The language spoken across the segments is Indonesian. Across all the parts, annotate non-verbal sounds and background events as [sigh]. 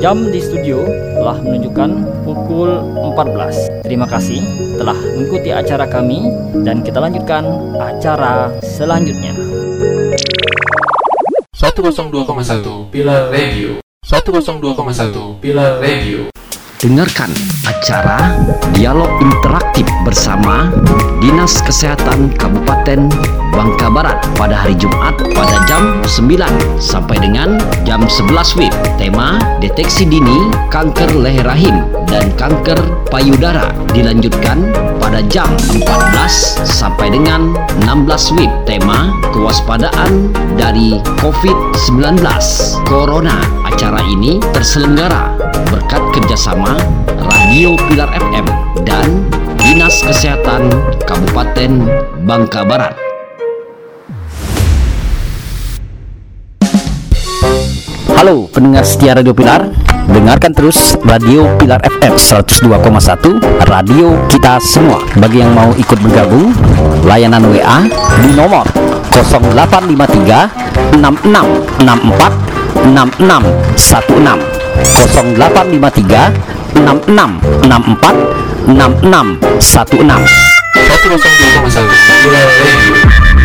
Jam di studio telah menunjukkan pukul 14. Terima kasih telah mengikuti acara kami dan kita lanjutkan acara selanjutnya. 102,1 Pilar Radio 102,1 Pilar Radio Dengarkan acara Dialog Interaktif bersama Dinas Kesehatan Kabupaten Bangka Barat pada hari Jumat pada jam 9 sampai dengan jam 11 WIB. Tema Deteksi Dini Kanker Leher Rahim dan Kanker Payudara dilanjutkan pada jam 14 sampai dengan 16 WIB. Tema Kewaspadaan dari COVID-19 Corona. Acara ini terselenggara berkat kerjasama Radio Pilar FM dan Dinas Kesehatan Kabupaten Bangka Barat. Halo pendengar setia Radio Pilar Dengarkan terus Radio Pilar FM 102,1 Radio kita semua Bagi yang mau ikut bergabung Layanan WA di nomor 0853 6664 6616 0853 6664 6616 102,1 Pilar Radio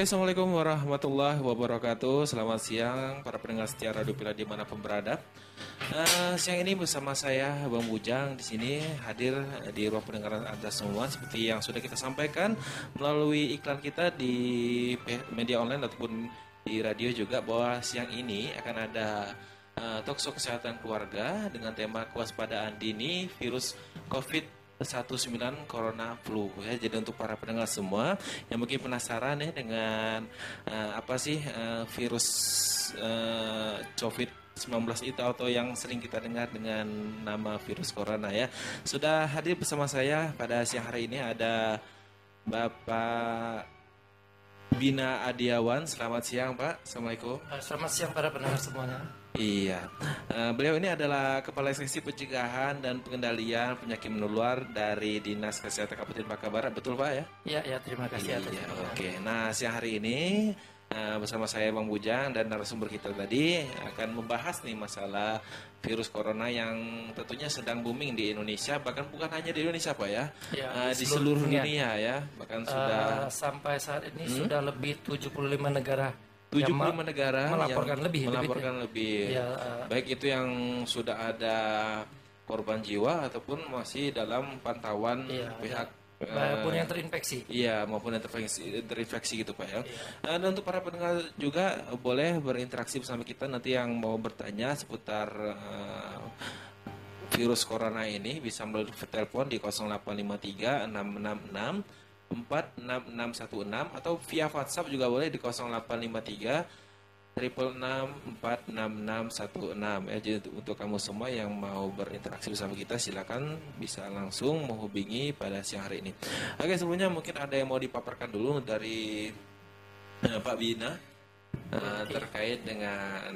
Oke, Assalamualaikum warahmatullahi wabarakatuh. Selamat siang para pendengar setia Radio Pilar di mana pun berada. Eh, Siang ini bersama saya Bang Bujang di sini hadir di ruang pendengaran Anda semua Seperti yang sudah kita sampaikan melalui iklan kita di media online ataupun di radio juga Bahwa siang ini akan ada talkshow kesehatan keluarga Dengan tema kewaspadaan dini virus COVID 19 Corona Flu ya. Jadi untuk para pendengar semua yang mungkin penasaran ya dengan eh, apa sih eh, virus eh, COVID-19 itu atau yang sering kita dengar dengan nama virus corona ya. Sudah hadir bersama saya pada siang hari ini ada Bapak Bina Adiawan. Selamat siang, Pak. Assalamualaikum. Eh, Selamat siang para pendengar semuanya. Iya, Eh, beliau ini adalah Kepala Seksi Pencegahan dan Pengendalian Penyakit Menular dari Dinas Kesehatan Kabupaten Bangka Barat, betul Pak ya? Ya, ya terima kasih Iya, oke. Nah, siang hari ini bersama saya Bang Bujang dan narasumber kita tadi akan membahas nih masalah virus corona yang tentunya sedang booming di Indonesia, bahkan bukan hanya di Indonesia Pak ya, Ya, Eh, di seluruh dunia. dunia. ya, bahkan Eh, sudah sampai saat ini Hmm? sudah lebih 75 negara 75 yang negara melaporkan yang lebih, lebih. melaporkan lebih. Ya, eh, baik itu yang sudah ada korban jiwa ataupun masih dalam pantauan Iya, pihak maupun eh, yang terinfeksi. Iya maupun yang terinfeksi, terinfeksi gitu pak ya. Iya. Eh, Dan untuk para pendengar juga eh, boleh berinteraksi bersama kita nanti yang mau bertanya seputar eh, virus corona ini bisa melalui telepon di 0853 666 46616 atau via WhatsApp juga boleh di 0853 triple enam empat enam enam satu enam. Ya jadi untuk- kamu semua yang mau berinteraksi bersama kita silakan bisa langsung menghubungi pada siang hari ini. Oke sebelumnya mungkin ada yang mau dipaparkan dulu dari eh, Pak Bina eh, terkait dengan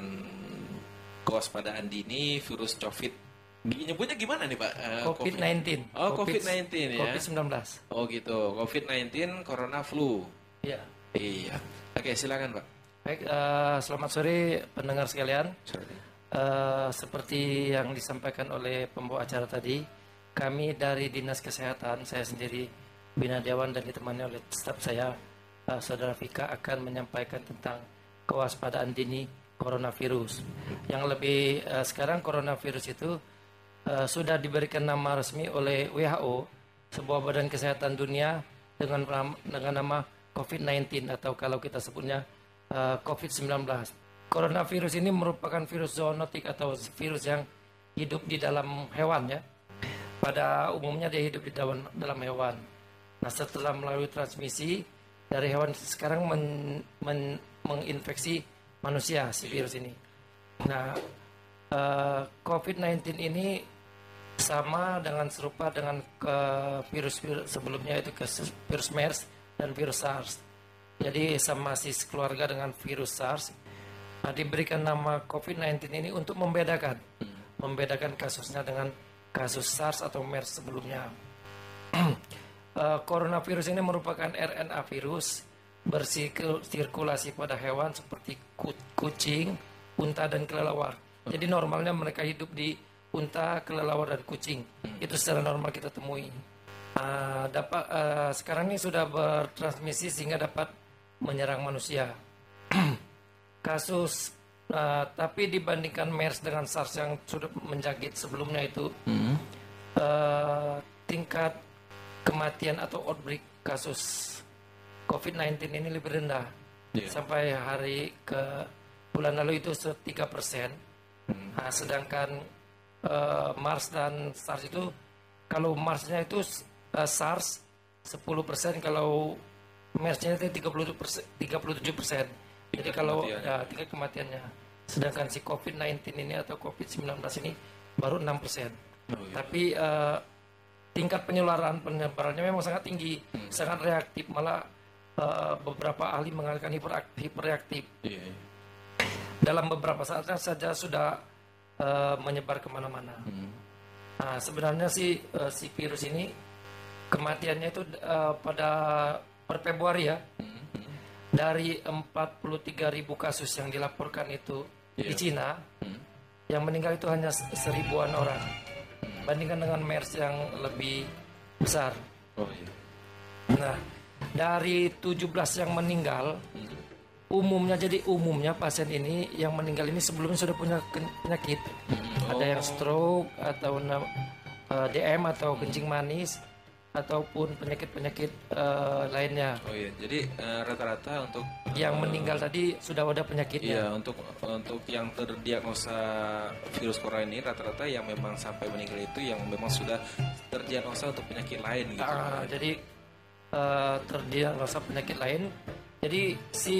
kewaspadaan dini virus COVID. Nyebutnya gimana nih Pak? Eh, COVID-19. Oh, COVID-19 ya. COVID-19. oh gitu. COVID-19 Corona Flu. Ya. iya. Oke silakan Pak Baik, eh, selamat sore pendengar sekalian. Eh, seperti yang disampaikan oleh pembawa acara tadi, kami dari Dinas Kesehatan, saya sendiri Bina Dewan dan ditemani oleh staf saya, eh, Saudara Vika akan menyampaikan tentang kewaspadaan dini coronavirus. Yang lebih eh, sekarang coronavirus itu eh, sudah diberikan nama resmi oleh WHO, sebuah badan kesehatan dunia dengan dengan nama COVID-19 atau kalau kita sebutnya eh, COVID-19. Coronavirus ini merupakan virus zoonotik atau virus yang hidup di dalam hewan ya. Pada umumnya dia hidup di dalam, dalam hewan. Nah setelah melalui transmisi dari hewan sekarang men- men- menginfeksi manusia si virus ini. Nah eh, COVID-19 ini sama dengan serupa dengan ke virus-virus sebelumnya itu ke virus MERS dan virus SARS. Jadi sama si keluarga dengan virus SARS. Nah, diberikan nama COVID-19 ini untuk membedakan, membedakan kasusnya dengan kasus SARS atau MERS sebelumnya. [clears throat] Eh, coronavirus ini merupakan RNA virus bersirkulasi pada hewan seperti ku- kucing, unta dan kelelawar. Jadi normalnya mereka hidup di unta, kelelawar dan kucing. Itu secara normal kita temui. Ah, dapat ah, sekarang ini sudah bertransmisi sehingga dapat menyerang manusia. [clears throat] Kasus ah, tapi dibandingkan MERS dengan SARS yang sudah menjangkit sebelumnya itu eh, tingkat kematian atau outbreak kasus COVID-19 ini lebih rendah. Iya. Sampai hari ke bulan lalu itu tiga persen. Nah, sedangkan eh, Mars dan SARS itu kalau Marsnya itu eh, SARS 10 persen, kalau MERS-nya itu 30 persen, 37 persen. Jadi kalau ya, tingkat kematiannya. Sedangkan si COVID-19 ini atau COVID-19 ini baru 6 persen. Oh, iya. Tapi eh, tingkat penyebaran penyebarannya memang sangat tinggi, Hmm. sangat reaktif. Malah eh, beberapa ahli mengatakan hiperak- hiperreaktif. Iya, iya. Dalam beberapa saat saja sudah eh, menyebar ke mana-mana. Hmm. Nah, sebenarnya sih eh, si virus ini kematiannya itu eh, pada per Februari ya Hmm. dari 43.000 kasus yang dilaporkan itu di Iya. Cina, Hmm. yang meninggal itu hanya seribuan orang. Bandingkan dengan MERS yang lebih besar. Oh iya. Nah, dari 17 yang meninggal, umumnya jadi umumnya pasien ini yang meninggal ini sebelumnya sudah punya penyakit. Ada yang stroke atau na- eh, DM atau kencing manis ataupun penyakit-penyakit eh, lainnya. Oh iya. Jadi eh, rata-rata untuk Yang eh, meninggal tadi sudah ada Iya, penyakitnya. untuk untuk yang terdiagnosa virus corona ini rata-rata yang memang sampai meninggal itu yang memang sudah terdiagnosa untuk penyakit lain gitu. Ah, jadi eh, terdiagnosa penyakit lain. Jadi si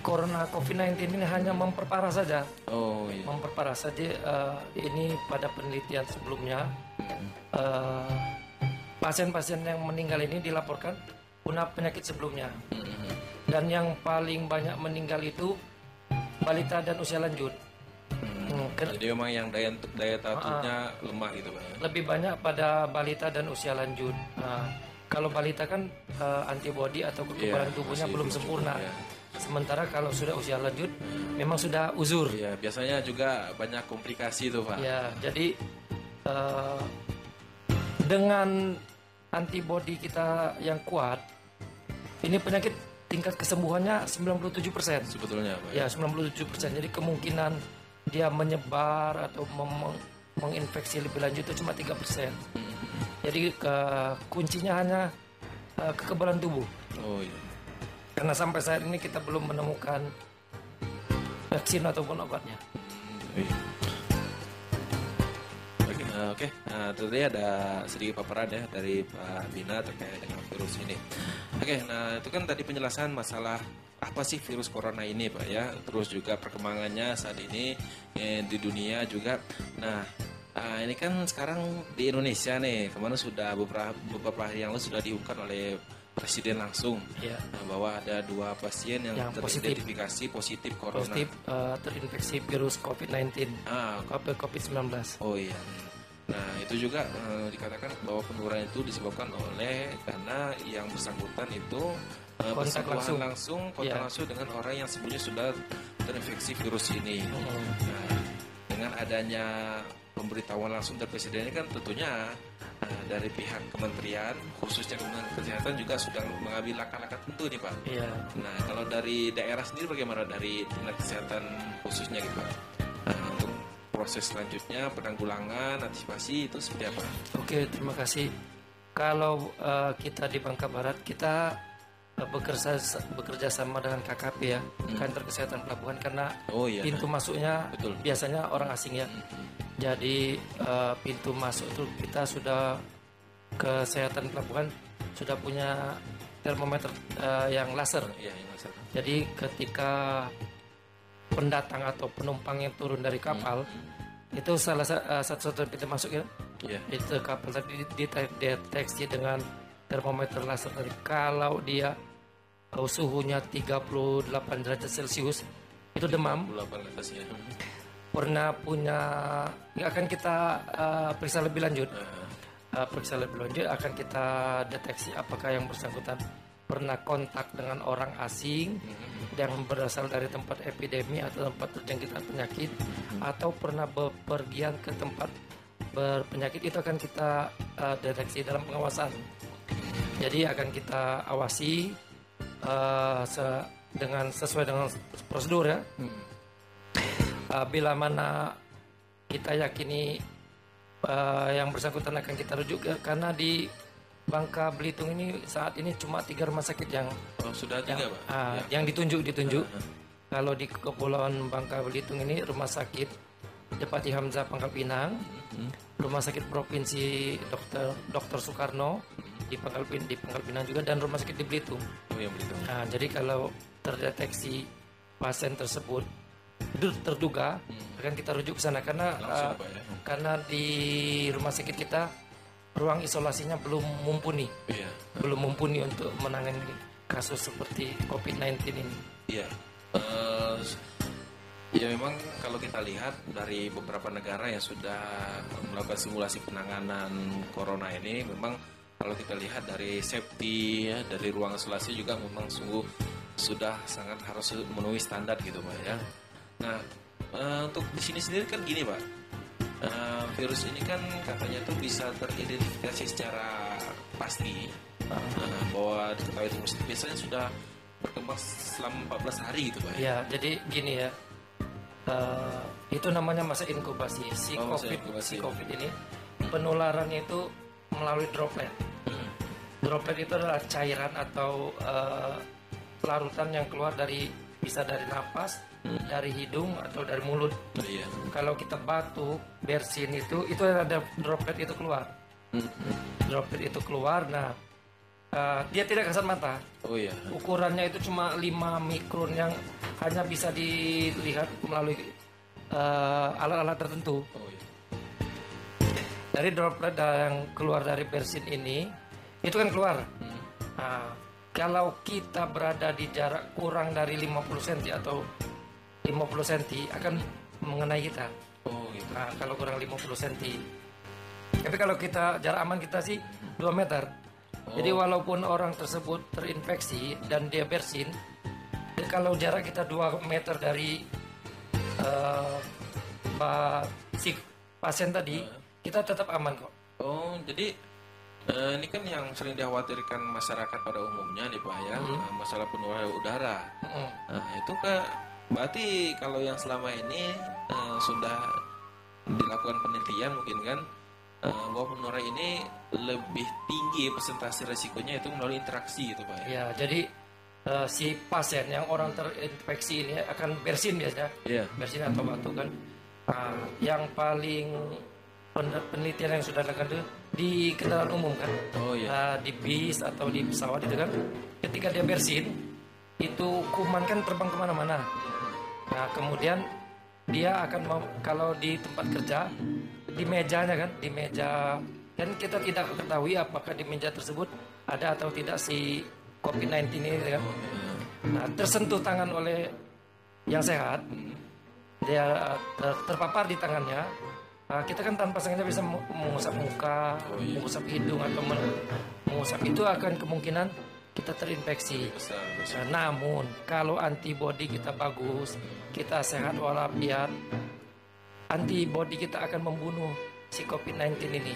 corona COVID-19 ini hanya memperparah saja. Oh iya. memperparah saja eh, ini pada penelitian sebelumnya eh, pasien-pasien yang meninggal ini dilaporkan punya penyakit sebelumnya dan yang paling banyak meninggal itu balita dan usia lanjut Hmm, ke- Jadi memang yang daya daya tahannya lemah gitu pak. ya? lebih banyak pada balita dan usia lanjut Nah, kalau balita kan eh, antibodi atau kekebalan Iya, tubuhnya belum sempurna ya. sementara kalau sudah usia lanjut memang sudah uzur Iya, biasanya juga banyak komplikasi tuh pak. Ya, jadi eh, dengan antibodi kita yang kuat, ini penyakit tingkat kesembuhannya 97%. Sebetulnya pak. Ya, 97%. Jadi kemungkinan dia menyebar atau mem- menginfeksi lebih lanjut itu cuma 3%. Jadi ke kuncinya hanya eh, kekebalan tubuh. Oh iya. Karena sampai saat ini kita belum menemukan vaksin ataupun obatnya. Iya. Oke, eh, oke. Nah, itu tadi ada sedikit paparan ya dari Pak Bina terkait dengan virus ini. Oke, nah itu kan tadi penjelasan masalah apa sih virus corona ini, Pak ya. Terus juga perkembangannya saat ini eh, di dunia juga. Nah, ah, ini kan sekarang di Indonesia nih, kemarin sudah beberapa beberapa hari yang lalu sudah diumumkan oleh Presiden langsung Ya, bahwa ada dua pasien yang, Yang positif. teridentifikasi positif corona. positif eh, terinfeksi virus COVID-19. Ah, COVID-19. Oh iya. Nah itu juga eh, dikatakan bahwa penurunan itu disebabkan oleh karena yang bersangkutan itu eh, Kontak bersentuhan langsung. langsung kontak Iya. langsung dengan orang yang sebelumnya sudah terinfeksi virus ini. Mm. Nah, dengan adanya pemberitahuan langsung dari presiden ini kan tentunya eh, dari pihak kementerian khususnya Kementerian Kesehatan juga sudah mengambil langkah-langkah tentu nih Pak. Iya. Nah kalau dari daerah sendiri bagaimana dari dinas kesehatan khususnya gitu Pak? Nah, untuk proses selanjutnya penanggulangan antisipasi itu seperti apa? Oke, terima kasih. Kalau eh, kita di Bangka Barat kita eh, bekerja bekerja sama dengan KKP ya, kantor kesehatan pelabuhan karena Oh iya. pintu masuknya Betul. biasanya orang asing ya. Jadi eh, pintu masuk itu kita sudah kesehatan pelabuhan sudah punya termometer eh, yang laser. Iya, yang masalah. Jadi ketika pendatang atau penumpang yang turun dari kapal itu salah sa- eh, satu-satu pintu masuk ya Iya. itu kapal tadi dideteksi dengan termometer laser tadi. Kalau dia uh, suhunya 38 derajat celcius itu demam. 28 atasnya. pernah punya ini akan kita uh, periksa lebih lanjut. Nah, Uh, periksa lebih lanjut akan kita deteksi apakah yang bersangkutan pernah kontak dengan orang asing yang berasal dari tempat epidemi atau tempat terjangkit penyakit atau pernah bepergian ke tempat berpenyakit itu akan kita uh, deteksi dalam pengawasan. Jadi akan kita awasi uh, se- dengan sesuai dengan prosedur ya. Uh, bila mana kita yakini uh, yang bersangkutan akan kita rujuk ke- karena di Bangka Belitung ini saat ini cuma tiga rumah sakit yang Oh, sudah yang, tiga, Pak? ah, Ya. yang ditunjuk ditunjuk. Kalau di Kepulauan Bangka Belitung ini rumah sakit Depati Hamzah Pangkal Pinang, rumah sakit provinsi Dokter Dokter Soekarno di Pangkal di Pangkal Pinang juga dan rumah sakit di Belitung. Oh, yang Belitung. Nah, jadi kalau terdeteksi pasien tersebut terduga akan kita rujuk ke sana karena Langsung, Pak, ya? karena di rumah sakit kita ruang isolasinya belum mumpuni, Iya. belum mumpuni untuk menangani kasus seperti COVID-19 ini. Iya. Eh, ya memang kalau kita lihat dari beberapa negara yang sudah melakukan simulasi penanganan corona ini memang kalau kita lihat dari safety ya, dari ruang isolasi juga memang sungguh sudah sangat harus memenuhi standar gitu Pak ya. Nah, eh, untuk di sini sendiri kan gini Pak. Eh, virus ini kan katanya tuh bisa teridentifikasi secara pasti eh, bahwa diketahui itu biasanya sudah berkembang selama 14 hari gitu Pak ya. Ya, jadi gini ya. eh, itu namanya masa inkubasi. Si Oh, COVID, inkubasi. si COVID ini penularannya itu melalui droplet. Droplet itu adalah cairan atau eh, larutan yang keluar dari bisa dari napas, dari hidung atau dari mulut. Oh, iya. Kalau kita batuk, bersin itu itu ada droplet itu keluar. Droplet itu keluar. Nah, eh, dia tidak kasat mata. Oh iya. Ukurannya itu cuma 5 mikron yang hanya bisa dilihat melalui eh, alat-alat tertentu. Oh iya. Dari droplet yang keluar dari bersin ini, itu kan keluar. Nah, kalau kita berada di jarak kurang dari 50 cm atau 50 cm akan mengenai kita. Oh gitu. Nah, kalau kurang 50 cm. Tapi kalau kita jarak aman kita sih 2 meter. Jadi walaupun orang tersebut terinfeksi dan dia bersin, kalau jarak kita 2 meter dari pa- si pasien tadi, kita tetap aman kok. Oh jadi eh, ini kan yang sering dikhawatirkan masyarakat pada umumnya nih Pak ya eh, masalah penularan udara. Mm. Nah itu ke berarti kalau yang selama ini eh, sudah dilakukan penelitian mungkin kan eh, bahwa penularan ini lebih tinggi presentasi resikonya itu melalui interaksi gitu Pak ya. Ya, jadi eh, si pasien yang orang terinfeksi ini akan bersin biasanya. Iya. bersin atau batuk kan. Nah, yang paling pen- penelitian yang sudah dilakukan itu di kendaraan umum kan. Oh iya. Nah, di bis atau di pesawat itu kan, ketika dia bersin, itu kuman kan terbang ke mana-mana. Nah, kemudian dia akan mau kalau di tempat kerja di mejanya kan, di meja kan kita tidak ketahui apakah di meja tersebut ada atau tidak si COVID-19 ini kan. Nah, tersentuh tangan oleh yang sehat, dia ter- terpapar di tangannya. uh, kita kan tanpa sengaja bisa mengusap muka, mengusap hidung atau men- mengusap itu akan kemungkinan kita terinfeksi. Nah, namun kalau antibodi kita bagus, kita sehat walafiat, antibodi kita akan membunuh si COVID-19 ini.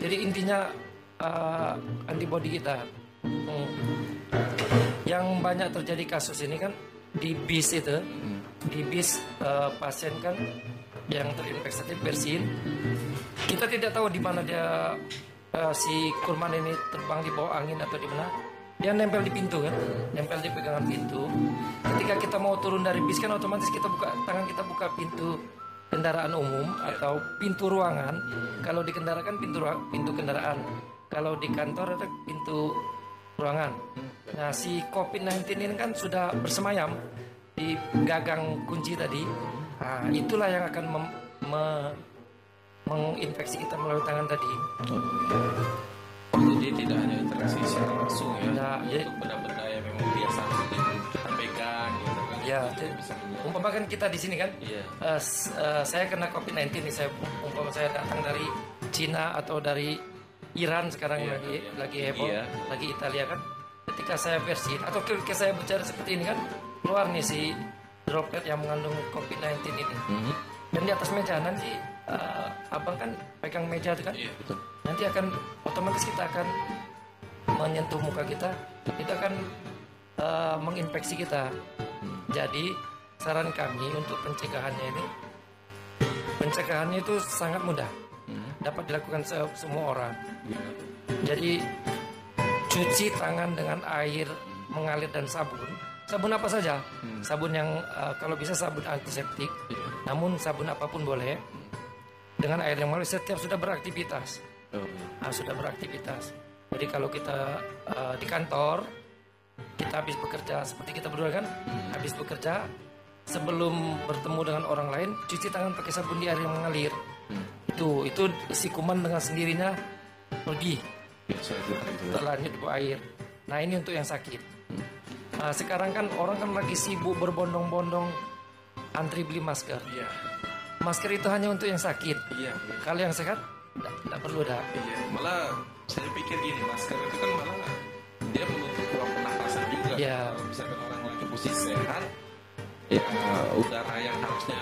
Jadi intinya uh, antibodi kita. Hmm. Yang banyak terjadi kasus ini kan di bis itu, di bis uh, pasien kan yang terinfeksi bersin. Kita tidak tahu di mana dia uh, si kurman ini terbang di bawah angin atau di mana. Dia nempel di pintu kan, nempel di pegangan pintu. Ketika kita mau turun dari bis kan otomatis kita buka tangan kita buka pintu kendaraan umum atau pintu ruangan. Kalau di kendaraan pintu ruang- pintu kendaraan. Kalau di kantor itu pintu ruangan. Nah, si COVID-19 ini kan sudah bersemayam di gagang kunci tadi. Nah, itulah yang akan mem- me- menginfeksi kita melalui tangan tadi. Jadi tidak hanya interaksi secara langsung ya. Nah, jadi- untuk benda-benda yang memang biasa kita pegang gitu kan. Ya, jadi- bisa Umpama kan kita di sini kan, Iya. s- eh, saya kena COVID-19 nih, saya umpama saya datang dari Cina atau dari Iran sekarang Iya, lagi iya. lagi heboh, Iya. lagi Italia kan. ketika saya bersin atau ketika saya bicara seperti ini kan keluar nih si droplet yang mengandung COVID-19 ini. Mhm. Dan di atas meja nanti eh, abang kan pegang meja itu kan, Iya betul. nanti akan otomatis kita akan menyentuh muka kita, kita akan eh, menginfeksi kita. Jadi saran kami untuk pencegahannya ini, pencegahannya itu sangat mudah, dapat dilakukan se- semua orang. Jadi cuci tangan dengan air mengalir dan sabun. Sabun apa saja? Sabun yang eh, kalau bisa sabun antiseptik. Namun sabun apa pun boleh. Dengan air yang mengalir setiap sudah beraktivitas. Oh, Ah, sudah beraktivitas. Jadi kalau kita eh, di kantor, kita habis bekerja seperti kita berdua kan, habis bekerja sebelum bertemu dengan orang lain, cuci tangan pakai sabun di air yang mengalir. Itu itu si kuman dengan sendirinya pergi biasa itu. itu. terlanjut ke air. Nah ini untuk yang sakit. Nah, sekarang kan orang kan lagi sibuk berbondong-bondong antri beli masker. Iya, Masker itu hanya untuk yang sakit. iya, Kalau yang sehat, tidak perlu dah. iya. Malah saya pikir gini, masker itu kan malah dia menutup ruang pernapasan juga. Iya. Kalau misalkan orang lagi posisi sehat, ya udara yang harusnya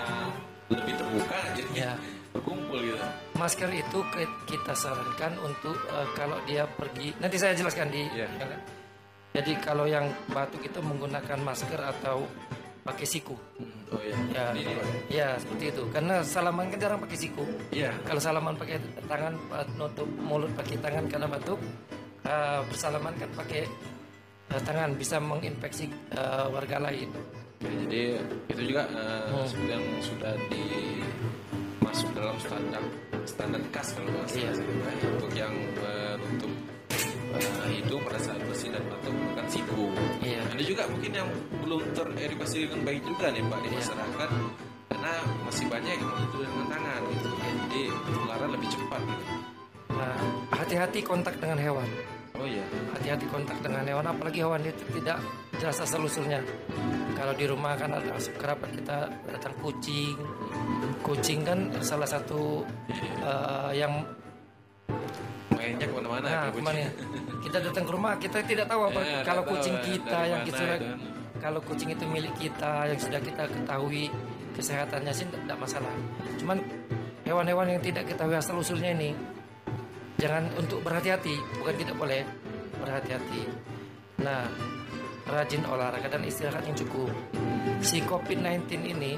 lebih terbuka jadinya Iya. berkumpul gitu. Masker itu kita sarankan untuk eh, kalau dia pergi. Nanti saya jelaskan di. Iya. Jadi kalau yang batuk itu menggunakan masker atau pakai siku. Oh iya. Ya, Ini, ya seperti itu. Karena salaman kan jarang pakai siku. Iya. Kalau salaman pakai tangan, eh, nutup mulut pakai tangan karena batuk, eh, bersalaman kan pakai eh, tangan bisa menginfeksi eh, warga lain. Ya, jadi itu juga eh, Hmm. yang sudah di masuk dalam standar standar kas kalau Iya. Pak. untuk yang menutup eh, hidung pada saat bersin dan batuk bukan siku. Iya. Ada juga mungkin yang belum teredukasi dengan baik juga nih Pak di Iya. masyarakat karena masih banyak yang menutup dengan tangan gitu. Jadi penularan lebih cepat gitu. Nah, hati-hati kontak dengan hewan. Oh iya. Hati-hati kontak dengan hewan, apalagi hewan itu tidak jelas asal usulnya. Kalau di rumah kan ada kerabat kita datang kucing. Kucing kan salah satu eh, yang Mainnya ke mana-mana. Nah, ke mana ya? Kita datang ke rumah, kita tidak tahu apa Ya, kalau nggak kucing tahu, kita yang kita itu kan. kalau kucing itu milik kita yang sudah kita ketahui kesehatannya sih tidak masalah. Cuman hewan-hewan yang tidak ketahui asal usulnya ini jangan untuk berhati-hati, bukan tidak boleh berhati-hati. Nah, rajin olahraga dan istirahat yang cukup. Si COVID-19 ini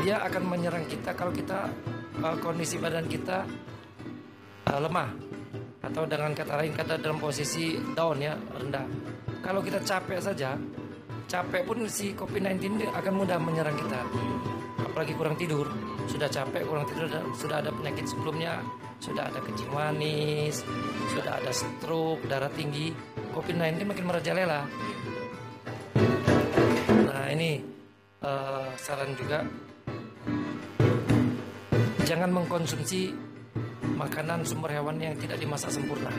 dia akan menyerang kita kalau kita eh, kondisi badan kita eh, lemah atau dengan kata lain kata dalam posisi down ya rendah. Kalau kita capek saja, capek pun si COVID-19 ini akan mudah menyerang kita. Apalagi kurang tidur, sudah capek kurang tidur sudah ada penyakit sebelumnya, sudah ada kencing manis, sudah ada stroke, darah tinggi, COVID-19 makin merajalela. Nah ini eh, saran juga jangan mengkonsumsi makanan sumber hewan yang tidak dimasak sempurna.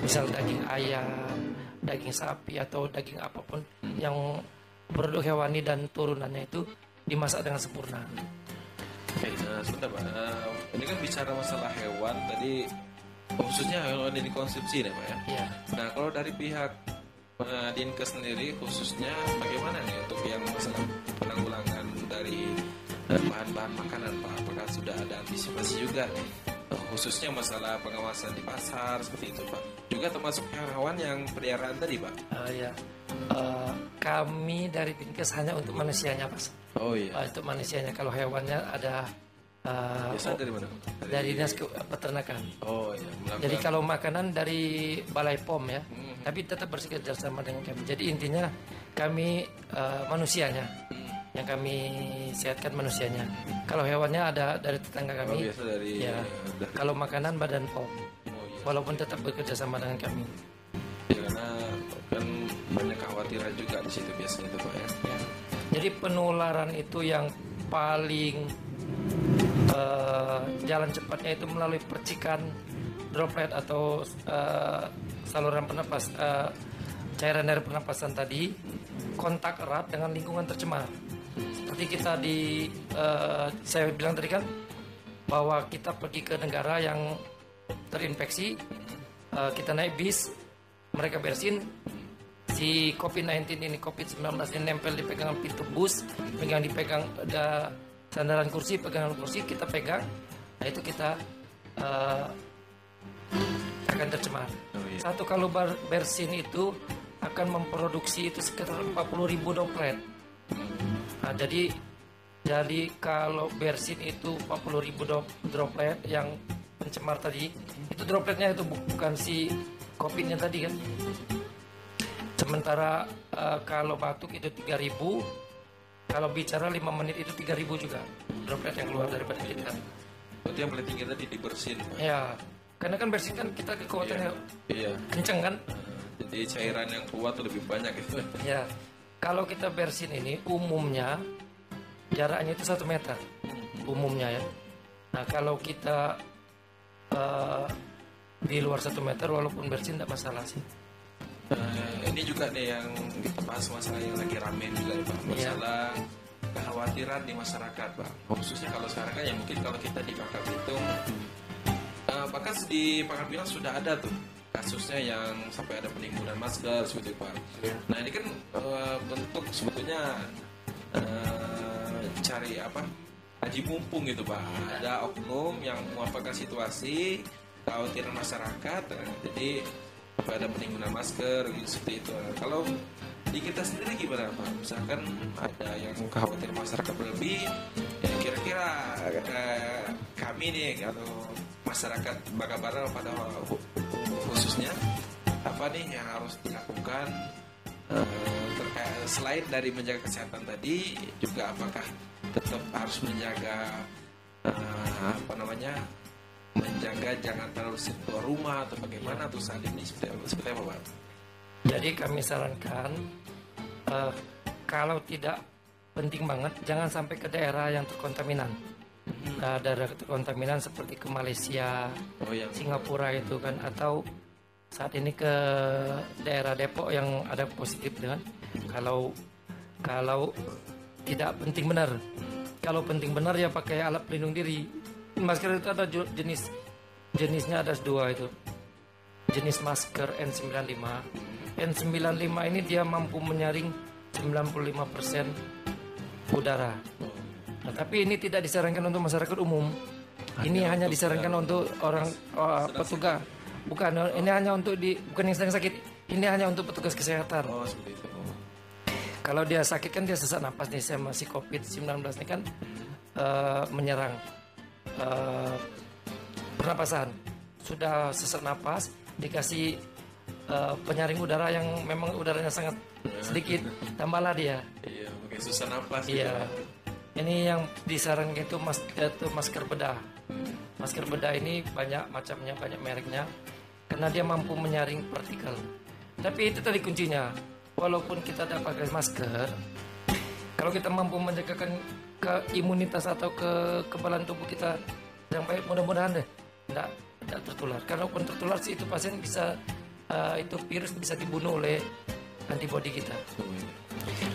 Misal daging ayam, daging sapi atau daging apa pun yang produk hewani dan turunannya itu dimasak dengan sempurna. Oke, nah, sebentar Pak. Eh, ini kan bicara masalah hewan tadi khususnya hewan yang dikonsumsi nih Pak ya. Ya, Nah kalau dari pihak eh, Dinkes sendiri khususnya bagaimana nih untuk yang masalah penanggulangan dari bahan-bahan makanan Pak? Apakah sudah ada antisipasi juga nih? Eh, khususnya masalah pengawasan di pasar seperti itu Pak. Juga termasuk hewan yang peliharaan tadi Pak. eh, ya. Eh, kami dari Dinkes hanya untuk manusianya, Mas. Oh iya. Eh, untuk manusianya. Kalau hewannya ada eh, Biasa dari mana? dari dinas ke- peternakan. Oh iya. melakukan- Jadi kalau makanan dari Balai POM ya, Hmm. tapi tetap bekerja sama dengan kami. Jadi intinya kami eh, manusianya, yang kami sehatkan manusianya. Kalau hewannya ada dari tetangga Oh, kami, biasa dari ya. dari- Kalau makanan Badan POM, oh, iya. walaupun tetap bekerja sama dengan kami. Ya, karena kan banyak kekhawatiran juga di situ biasanya itu Pak ya. Ya. Jadi penularan itu yang paling eh, jalan cepatnya itu melalui percikan droplet atau eh, saluran pernapas eh, cairan dari pernapasan tadi kontak erat dengan lingkungan tercemar. Seperti kita di eh, saya bilang tadi kan bahwa kita pergi ke negara yang terinfeksi, eh, kita naik bis, mereka bersin, si COVID-19 ini COVID-19 ini nempel di pegangan pintu bus, pegang dipegang ada sandaran kursi, pegangan kursi kita pegang, nah itu kita eh, akan tercemar. Oh, iya. Satu kalau bersin itu akan memproduksi itu sekitar 40 ribu droplet. Nah, jadi jadi kalau bersin itu 40 ribu droplet yang pencemar tadi, itu dropletnya itu bu- bukan si covidnya tadi kan. Sementara eh, kalau batuk itu 3000 kalau bicara 5 menit itu 3000 juga droplet yang keluar daripada kita. Berarti yang paling tinggi tadi dibersin, Pak. Ya, karena kan bersin kan kita kekuatannya Iya. kenceng kan. Jadi cairan yang keluar tuh lebih banyak gitu. Ya, kalau kita bersin ini umumnya jaraknya itu satu meter, umumnya ya. Nah kalau kita eh, di luar satu meter walaupun bersin tidak masalah sih. Eh, ini juga nih yang kita bahas masalah yang lagi rame juga ya, Pak. Masalah kekhawatiran di masyarakat, Pak. Khususnya kalau sekarang kan ya mungkin kalau kita di Pangkal Belitung eh, bahkan di Pangkal Pinang sudah ada tuh kasusnya yang sampai ada penimbunan masker seperti itu, Pak. Nah, ini kan eh, bentuk sebetulnya eh, cari apa? Haji mumpung gitu, Pak. Ada oknum yang memanfaatkan situasi kekhawatiran masyarakat. eh, jadi sampai ada penimbunan masker gitu seperti itu. Kalau di kita sendiri gimana Pak? Misalkan ada yang kekhawatiran masyarakat berlebih, ya kira-kira eh, kami nih atau masyarakat Bagabaral pada hu- khususnya apa nih yang harus dilakukan eh, terkait selain dari menjaga kesehatan tadi juga apakah tetap harus menjaga eh, apa namanya menjaga jangan terlalu keluar rumah atau bagaimana tuh saat ini seperti apa, seperti apa Pak? Jadi kami sarankan eh, kalau tidak penting banget jangan sampai ke daerah yang terkontaminan. Nah, daerah terkontaminan seperti ke Malaysia, Oh yang Singapura itu kan atau saat ini ke daerah Depok yang ada positif dengan kalau kalau tidak penting benar. Kalau penting benar ya pakai alat pelindung diri. Masker itu ada jenis jenisnya ada dua itu. Jenis masker N95 N95 ini dia mampu menyaring 95% udara Nah, tapi ini tidak disarankan untuk masyarakat umum. Ini hanya disarankan untuk orang oh, petugas. Bukan, ini hanya untuk di bukan yang sedang sakit. Ini hanya untuk petugas kesehatan. oh seperti itu. Kalau dia sakit kan dia sesak napas nih sama si COVID-19 ini kan eh, menyerang eh, pernapasan. Sudah sesak napas dikasih eh, penyaring udara yang memang udaranya sangat sedikit, tambahlah dia. Iya, pakai susah napas. Iya. Ini yang disarankan itu mas itu masker bedah. Masker bedah ini banyak macamnya, banyak mereknya. Karena dia mampu menyaring partikel. Tapi itu tadi kuncinya. Walaupun kita tidak pakai masker, kalau kita mampu menjagakan ke imunitas atau ke kebalan tubuh kita yang baik, mudah-mudahan deh tidak tidak tertular. Kalaupun tertular sih itu pasien bisa eh, itu virus bisa dibunuh oleh antibodi kita.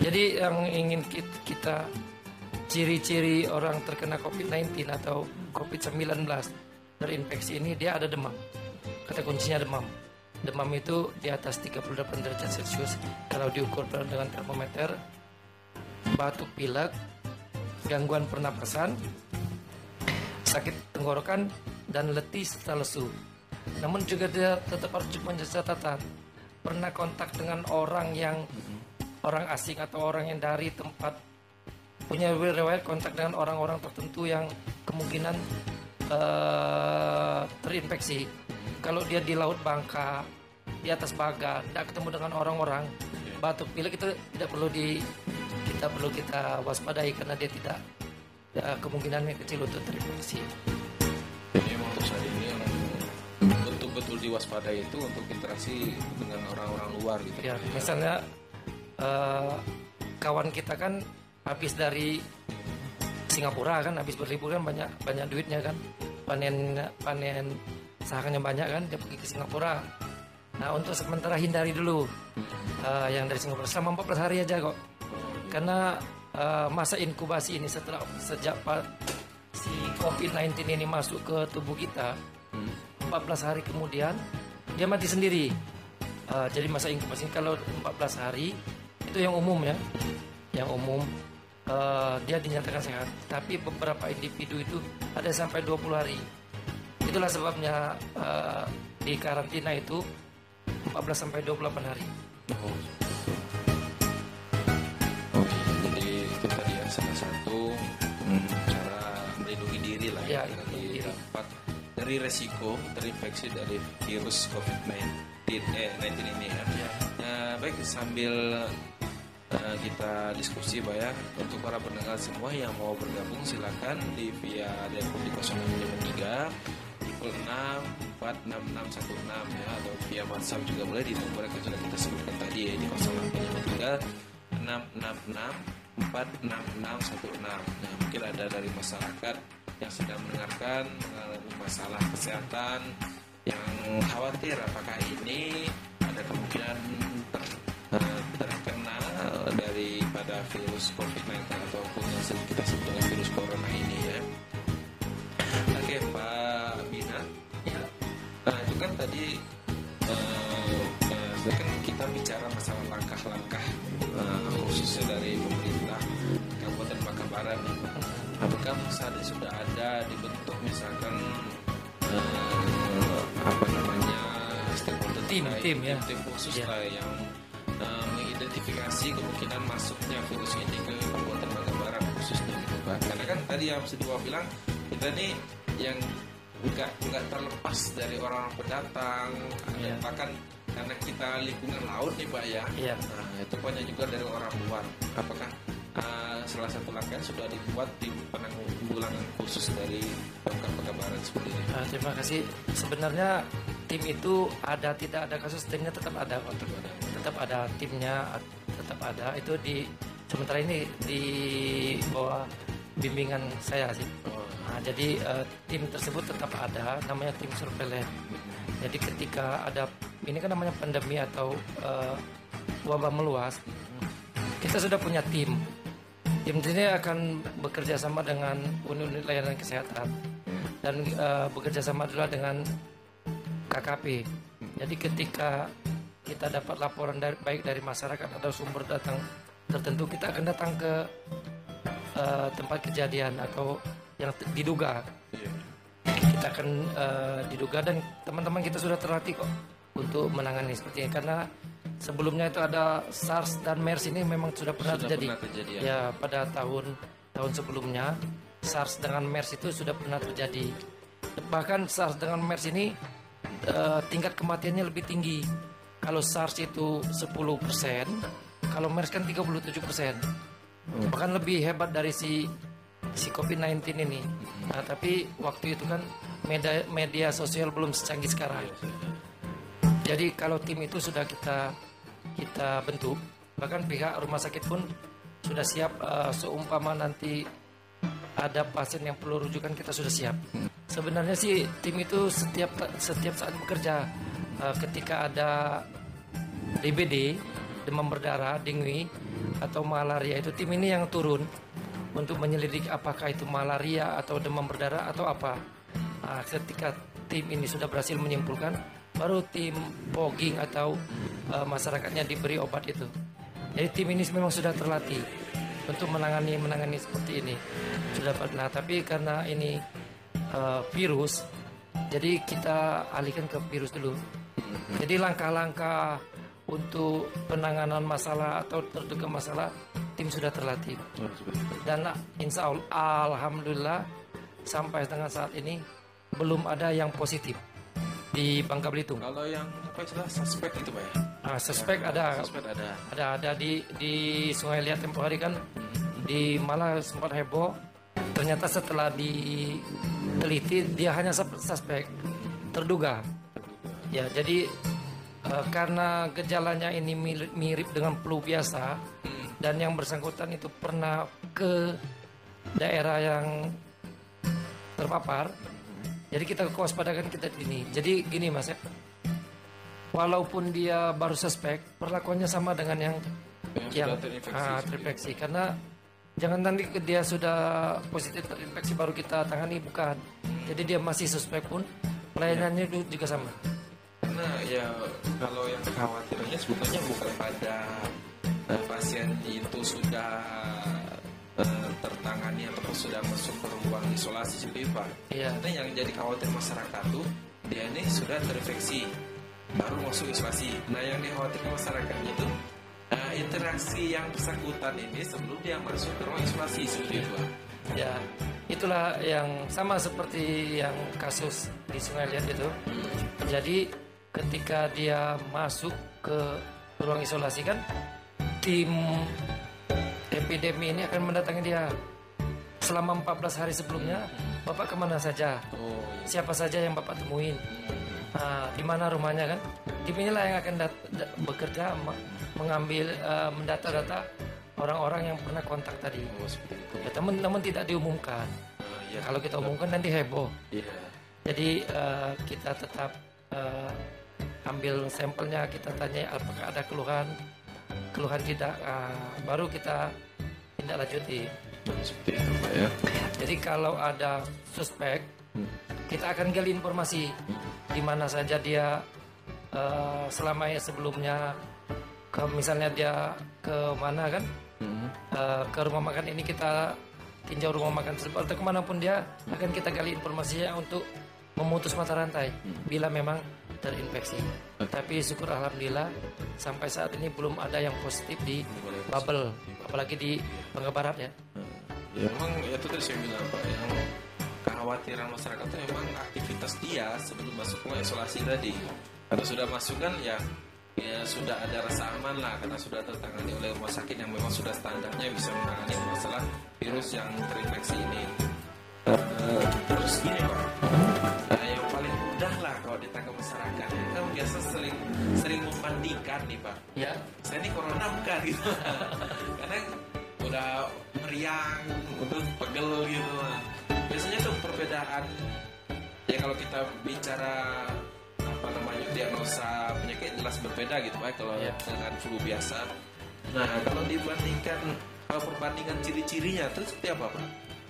Jadi yang ingin kit- kita ciri-ciri orang terkena COVID-19 atau COVID-19 terinfeksi ini dia ada demam. Kata kuncinya demam. Demam itu di atas 38 derajat Celcius kalau diukur dengan termometer. Batuk pilek, gangguan pernapasan, sakit tenggorokan dan letih serta lesu. Namun juga dia tetap harus menjadi catatan pernah kontak dengan orang yang orang asing atau orang yang dari tempat punya riwayat kontak dengan orang-orang tertentu yang kemungkinan eh, terinfeksi. Kalau dia di laut Bangka, di atas Baga, tidak ketemu dengan orang-orang, batuk pilek itu tidak perlu di kita perlu kita waspadai karena dia tidak ya, kemungkinannya kecil untuk terinfeksi. Untuk ini diwaspadai itu untuk interaksi dengan orang-orang luar gitu. Ya, misalnya eh, kawan kita kan habis dari Singapura kan habis berlibur kan banyak banyak duitnya kan panen panen sahanya banyak kan dia pergi ke Singapura. Nah untuk sementara hindari dulu eh, yang dari Singapura selama 14 hari aja kok karena eh, masa inkubasi ini setelah sejak si COVID-19 ini masuk ke tubuh kita 14 hari kemudian dia mati sendiri Eh, jadi masa inkubasi kalau 14 hari itu yang umum ya, yang umum eh, dia dinyatakan sehat. Tapi beberapa individu itu ada sampai 20 hari. Itulah sebabnya eh, di karantina itu 14 sampai 28 hari. Oh. Oke, jadi itu tadi ya salah satu hmm, cara melindungi diri lah Ya, dari melindungi diri. dampak dari resiko terinfeksi dari virus COVID-19 eh 19 ini ya. Nah, baik sambil eh, kita diskusi Pak ya. Untuk para pendengar semua yang mau bergabung silakan di via telepon di 0553 triple 6 46616 ya. Atau via WhatsApp juga boleh di nomor yang sudah kita sebutkan tadi ya di 0853 666 46616 nah mungkin ada dari masyarakat yang sedang mendengarkan mengalami masalah kesehatan yang khawatir apakah ini ada kemungkinan ter- eh, terkena daripada virus COVID-19 ataupun yang sering kita sebut dengan virus corona ini ya. Oke Pak Bina. Ya, Nah itu kan tadi misalkan eh, apa namanya stakeholder Tim, terkait, tim, ya. tim khusus Ya. lah yang eh, mengidentifikasi kemungkinan masuknya virus ini ke Kabupaten Bakabaran khususnya gitu Pak. Karena kan tadi yang sedua bilang kita nih yang nggak nggak terlepas dari orang-orang pendatang Iya. bahkan karena kita lingkungan laut nih pak ya Iya. nah itu banyak juga dari orang luar apakah uh, salah satu langkah sudah dibuat di penanggulangan khusus dari Pemkab Pekabaran seperti ini eh, terima kasih. Sebenarnya tim itu ada tidak ada kasus timnya tetap ada Pak. tetap ada. Timnya tetap ada. Itu di sementara ini di bawah bimbingan saya sih. Nah, jadi eh, tim tersebut tetap ada namanya tim surveillance. Jadi ketika ada ini kan namanya pandemi atau eh, wabah meluas kita sudah punya tim tim ini akan bekerja sama dengan unit-unit layanan kesehatan dan eh, bekerja sama juga dengan KKP. Jadi ketika kita dapat laporan dari, baik dari masyarakat atau sumber datang tertentu, kita akan datang ke eh, tempat kejadian atau yang diduga. Kita akan eh, diduga dan teman-teman kita sudah terlatih kok untuk menangani seperti ini karena sebelumnya itu ada SARS dan MERS ini memang sudah pernah Sudah terjadi. pernah terjadi, ya. ya pada tahun tahun sebelumnya SARS dengan MERS itu sudah pernah terjadi. Bahkan SARS dengan MERS ini eh, tingkat kematiannya lebih tinggi. Kalau SARS itu 10%, kalau MERS kan 37%. Bahkan lebih hebat dari si si COVID-19 ini. Nah, tapi waktu itu kan media media sosial belum secanggih sekarang. Jadi kalau tim itu sudah kita kita bentuk, bahkan pihak rumah sakit pun sudah siap eh, seumpama nanti ada pasien yang perlu rujukan kita sudah siap. Sebenarnya sih tim itu setiap setiap saat bekerja Eh, ketika ada DBD demam berdarah, dengue atau malaria itu tim ini yang turun untuk menyelidiki apakah itu malaria atau demam berdarah atau apa. Nah, ketika tim ini sudah berhasil menyimpulkan, baru tim pogging atau eh, masyarakatnya diberi obat itu. Jadi tim ini memang sudah terlatih untuk menangani menangani seperti ini. Sudah pernah, tapi karena ini eh, virus, jadi kita alihkan ke virus dulu. Jadi langkah-langkah untuk penanganan masalah atau terduga masalah tim sudah terlatih. Dan insya Allah, alhamdulillah sampai dengan saat ini belum ada yang positif di Bangka Belitung. kalau yang apa istilah suspek itu pak ya Nah, suspek ada, suspek ada ada ada di di Sungai Liat tempo hari kan di malah sempat heboh. Ternyata setelah diteliti dia hanya sus- suspek terduga. Ya, jadi eh, karena gejalanya ini mirip, mirip dengan flu biasa dan yang bersangkutan itu pernah ke daerah yang terpapar. Jadi kita kewaspadakan kita ini. Jadi gini Mas ya. Walaupun dia baru suspek, perlakuannya sama dengan yang Yang yang terinfeksi ah, terinfeksi karena jangan nanti dia sudah positif terinfeksi baru kita tangani bukan. Jadi dia masih suspek pun pelayanannya du- juga sama. karena ya kalau yang khawatirnya sebetulnya bukan pada eh, pasien itu sudah eh, tertangani ataupun sudah masuk ke ruang isolasi Pak. Iya. Karena yang jadi khawatir masyarakat tuh dia ini sudah terinfeksi baru masuk isolasi. Nah yang dikhawatirkan masyarakatnya itu eh, interaksi yang bersangkutan ini sebelum dia masuk ke ruang isolasi seperti itu Pak. Ya, itulah yang sama seperti yang kasus di Sungai Liat itu. Jadi ketika dia masuk ke ruang isolasi kan tim epidemi ini akan mendatangi dia selama 14 hari sebelumnya. Bapak ke mana saja? Oh, Siapa saja yang bapak temuin? Nah, di mana rumahnya kan? Tim inilah yang akan bekerja me- mengambil eh, mendata-data orang-orang yang pernah kontak tadi. oh seperti itu. Ya, namun, namun tidak diumumkan. Oh, iya. Kalau kita umumkan nanti heboh. Iya. Jadi eh, kita tetap eh, ambil sampelnya, kita tanya apakah ada keluhan, keluhan tidak, ah, baru kita tindak lanjuti. Seperti itu Pak ya. Jadi kalau ada suspek, kita akan gali informasi di mana saja dia eh, selama ya sebelumnya, ke misalnya dia ke mana kan, Eh, ke rumah makan ini kita tinjau rumah makan tersebut atau ke mana pun dia akan kita gali informasinya untuk memutus mata rantai. Bila memang terinfeksi. Tapi syukur alhamdulillah sampai saat ini belum ada yang positif di bubble, apalagi di Bangka Barat ya. Ya memang ya itu tadi saya bilang Pak yang kekhawatiran masyarakat itu memang aktivitas dia sebelum masuk ke isolasi tadi. Kalau sudah masuk kan ya ya sudah ada rasa aman lah karena sudah tertangani oleh rumah sakit yang memang sudah standarnya bisa menangani masalah virus yang terinfeksi ini. Terus gini Pak, eh, yang paling mudah lah kalau ditangkap masyarakat. Ya, kan biasa sering sering membandingkan nih Pak. Ya, saya ini corona bukan gitu. Karena udah meriang udah pegel gitu biasanya tuh perbedaan ya kalau kita bicara apa namanya diagnosa penyakit jelas berbeda gitu pak kalau Iya. dengan flu biasa. Nah. Kalau dibandingkan kalau perbandingan ciri-cirinya itu seperti apa pak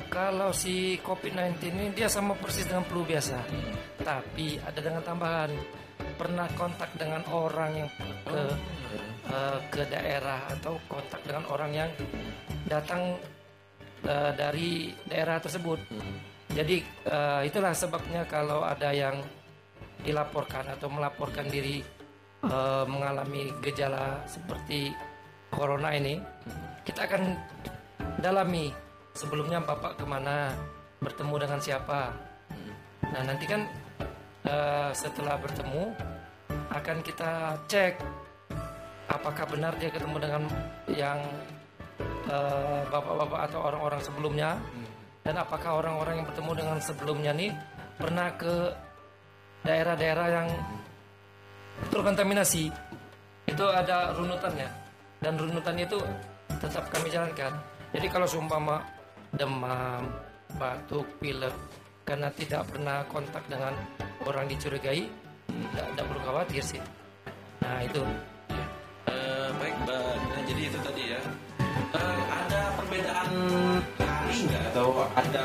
kalau si COVID-19 ini dia sama persis dengan flu biasa, tapi ada dengan tambahan. Pernah kontak dengan orang yang ke eh, ke daerah atau kontak dengan orang yang datang eh, dari daerah tersebut. Jadi eh, itulah sebabnya kalau ada yang dilaporkan atau melaporkan diri eh, mengalami gejala seperti corona ini, kita akan dalami sebelumnya bapak ke mana, bertemu dengan siapa. Nah nanti kan eh, setelah bertemu akan kita cek apakah benar dia ketemu dengan yang eh, bapak-bapak atau orang-orang sebelumnya. Dan apakah orang-orang yang bertemu dengan sebelumnya nih pernah ke daerah-daerah yang terkontaminasi. Itu ada runutannya. Dan runutannya itu tetap kami jalankan. Jadi kalau seumpama demam batuk pilek. Karena tidak pernah kontak dengan orang dicurigai tidak, tidak perlu khawatir sih. Nah itu. Eh, baik mbak. Nah, jadi itu tadi ya. Eh, ada perbedaan hari nggak? Atau ada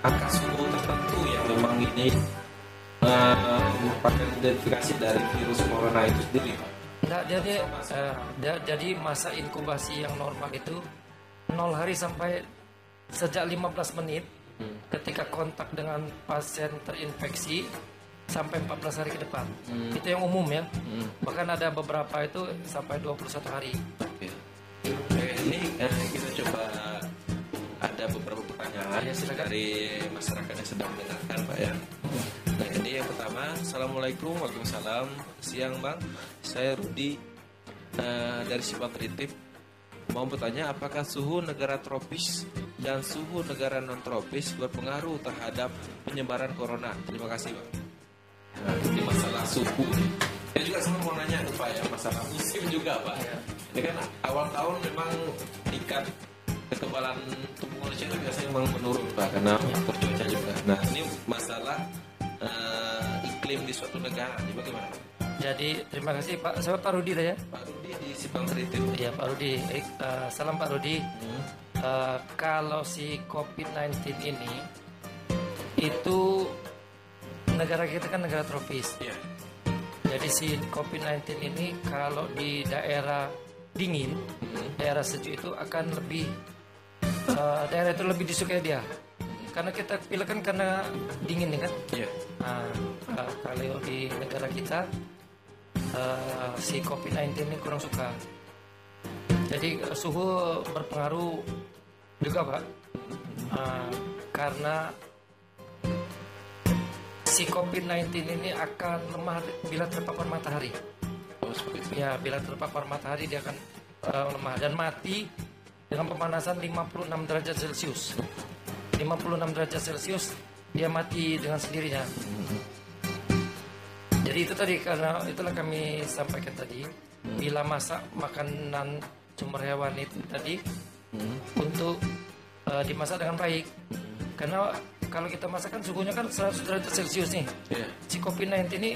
angka suhu tertentu yang memang ini eh, merupakan identifikasi dari virus corona itu sendiri pak? Nggak, jadi da- jadi masa inkubasi yang normal itu 0 hari sampai sejak 15 menit ketika kontak dengan pasien terinfeksi sampai 14 hari ke depan. Itu yang umum ya. Bahkan ada beberapa itu sampai 21 hari. Oke. Oke, ini eh, kita coba ada beberapa pertanyaan Ya, silakan. dari masyarakat yang sedang mendengarkan, Pak ya. Nah, jadi yang pertama, Assalamualaikum, Waalaikumsalam. Siang, Bang. Saya Rudi eh, dari Sipang Tritip. Mau bertanya, apakah suhu negara tropis dan suhu negara non tropis berpengaruh terhadap penyebaran corona? Terima kasih, Bang. Nah, ini masalah suhu. Saya juga sebenarnya mau nanya tuh Pak ya masalah musim juga Pak. Ini kan awal tahun memang tingkat kekebalan tubuh manusia itu biasanya memang menurun Pak karena faktor cuaca juga. Nah ini masalah eh, iklim di suatu negara. Ini bagaimana? Jadi terima kasih Pak. Saya Pak Rudi ya. Pak Rudi di Sipang Tritip. Iya Pak Rudi. Eh, eh, salam Pak Rudi. Eh, kalau si COVID-19 ini itu negara kita kan negara tropis. Iya. Jadi si COVID-19 ini kalau di daerah dingin, daerah sejuk itu akan lebih eh, daerah itu lebih disukai dia. Karena kita pilih kan karena dingin nih kan. Iya. Nah, kalau di negara kita eh, si COVID-19 ini kurang suka. Jadi suhu berpengaruh juga pak, Eh, karena si COVID-19 ini akan lemah bila terpapar matahari. Oh, seperti itu. Ya, bila terpapar matahari dia akan eh, lemah dan mati dengan pemanasan 56 derajat Celcius. 56 derajat Celcius dia mati dengan sendirinya. Jadi itu tadi karena itulah kami sampaikan tadi bila masak makanan sumber hewan itu tadi untuk eh, dimasak dengan baik. Karena kalau kita masak kan suhunya kan 100 derajat Celcius nih Iya. si COVID-19 ini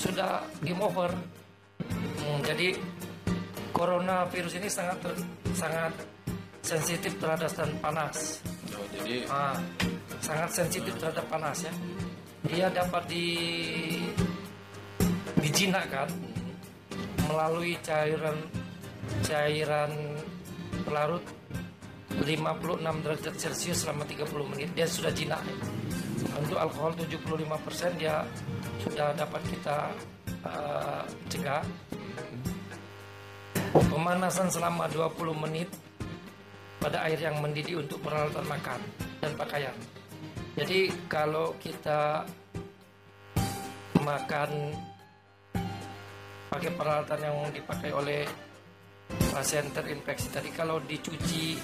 sudah game over. Hmm, jadi coronavirus ini sangat sangat sensitif terhadap dan panas. Oh, jadi Ah, sangat sensitif terhadap panas ya. Dia dapat di dijinakkan melalui cairan cairan pelarut 56 derajat Celcius selama 30 menit dia sudah jinak. Untuk alkohol 75% dia sudah dapat kita eh, cegah. Pemanasan selama 20 menit pada air yang mendidih untuk peralatan makan dan pakaian. Jadi kalau kita makan pakai peralatan yang dipakai oleh pasien terinfeksi. Tadi kalau dicuci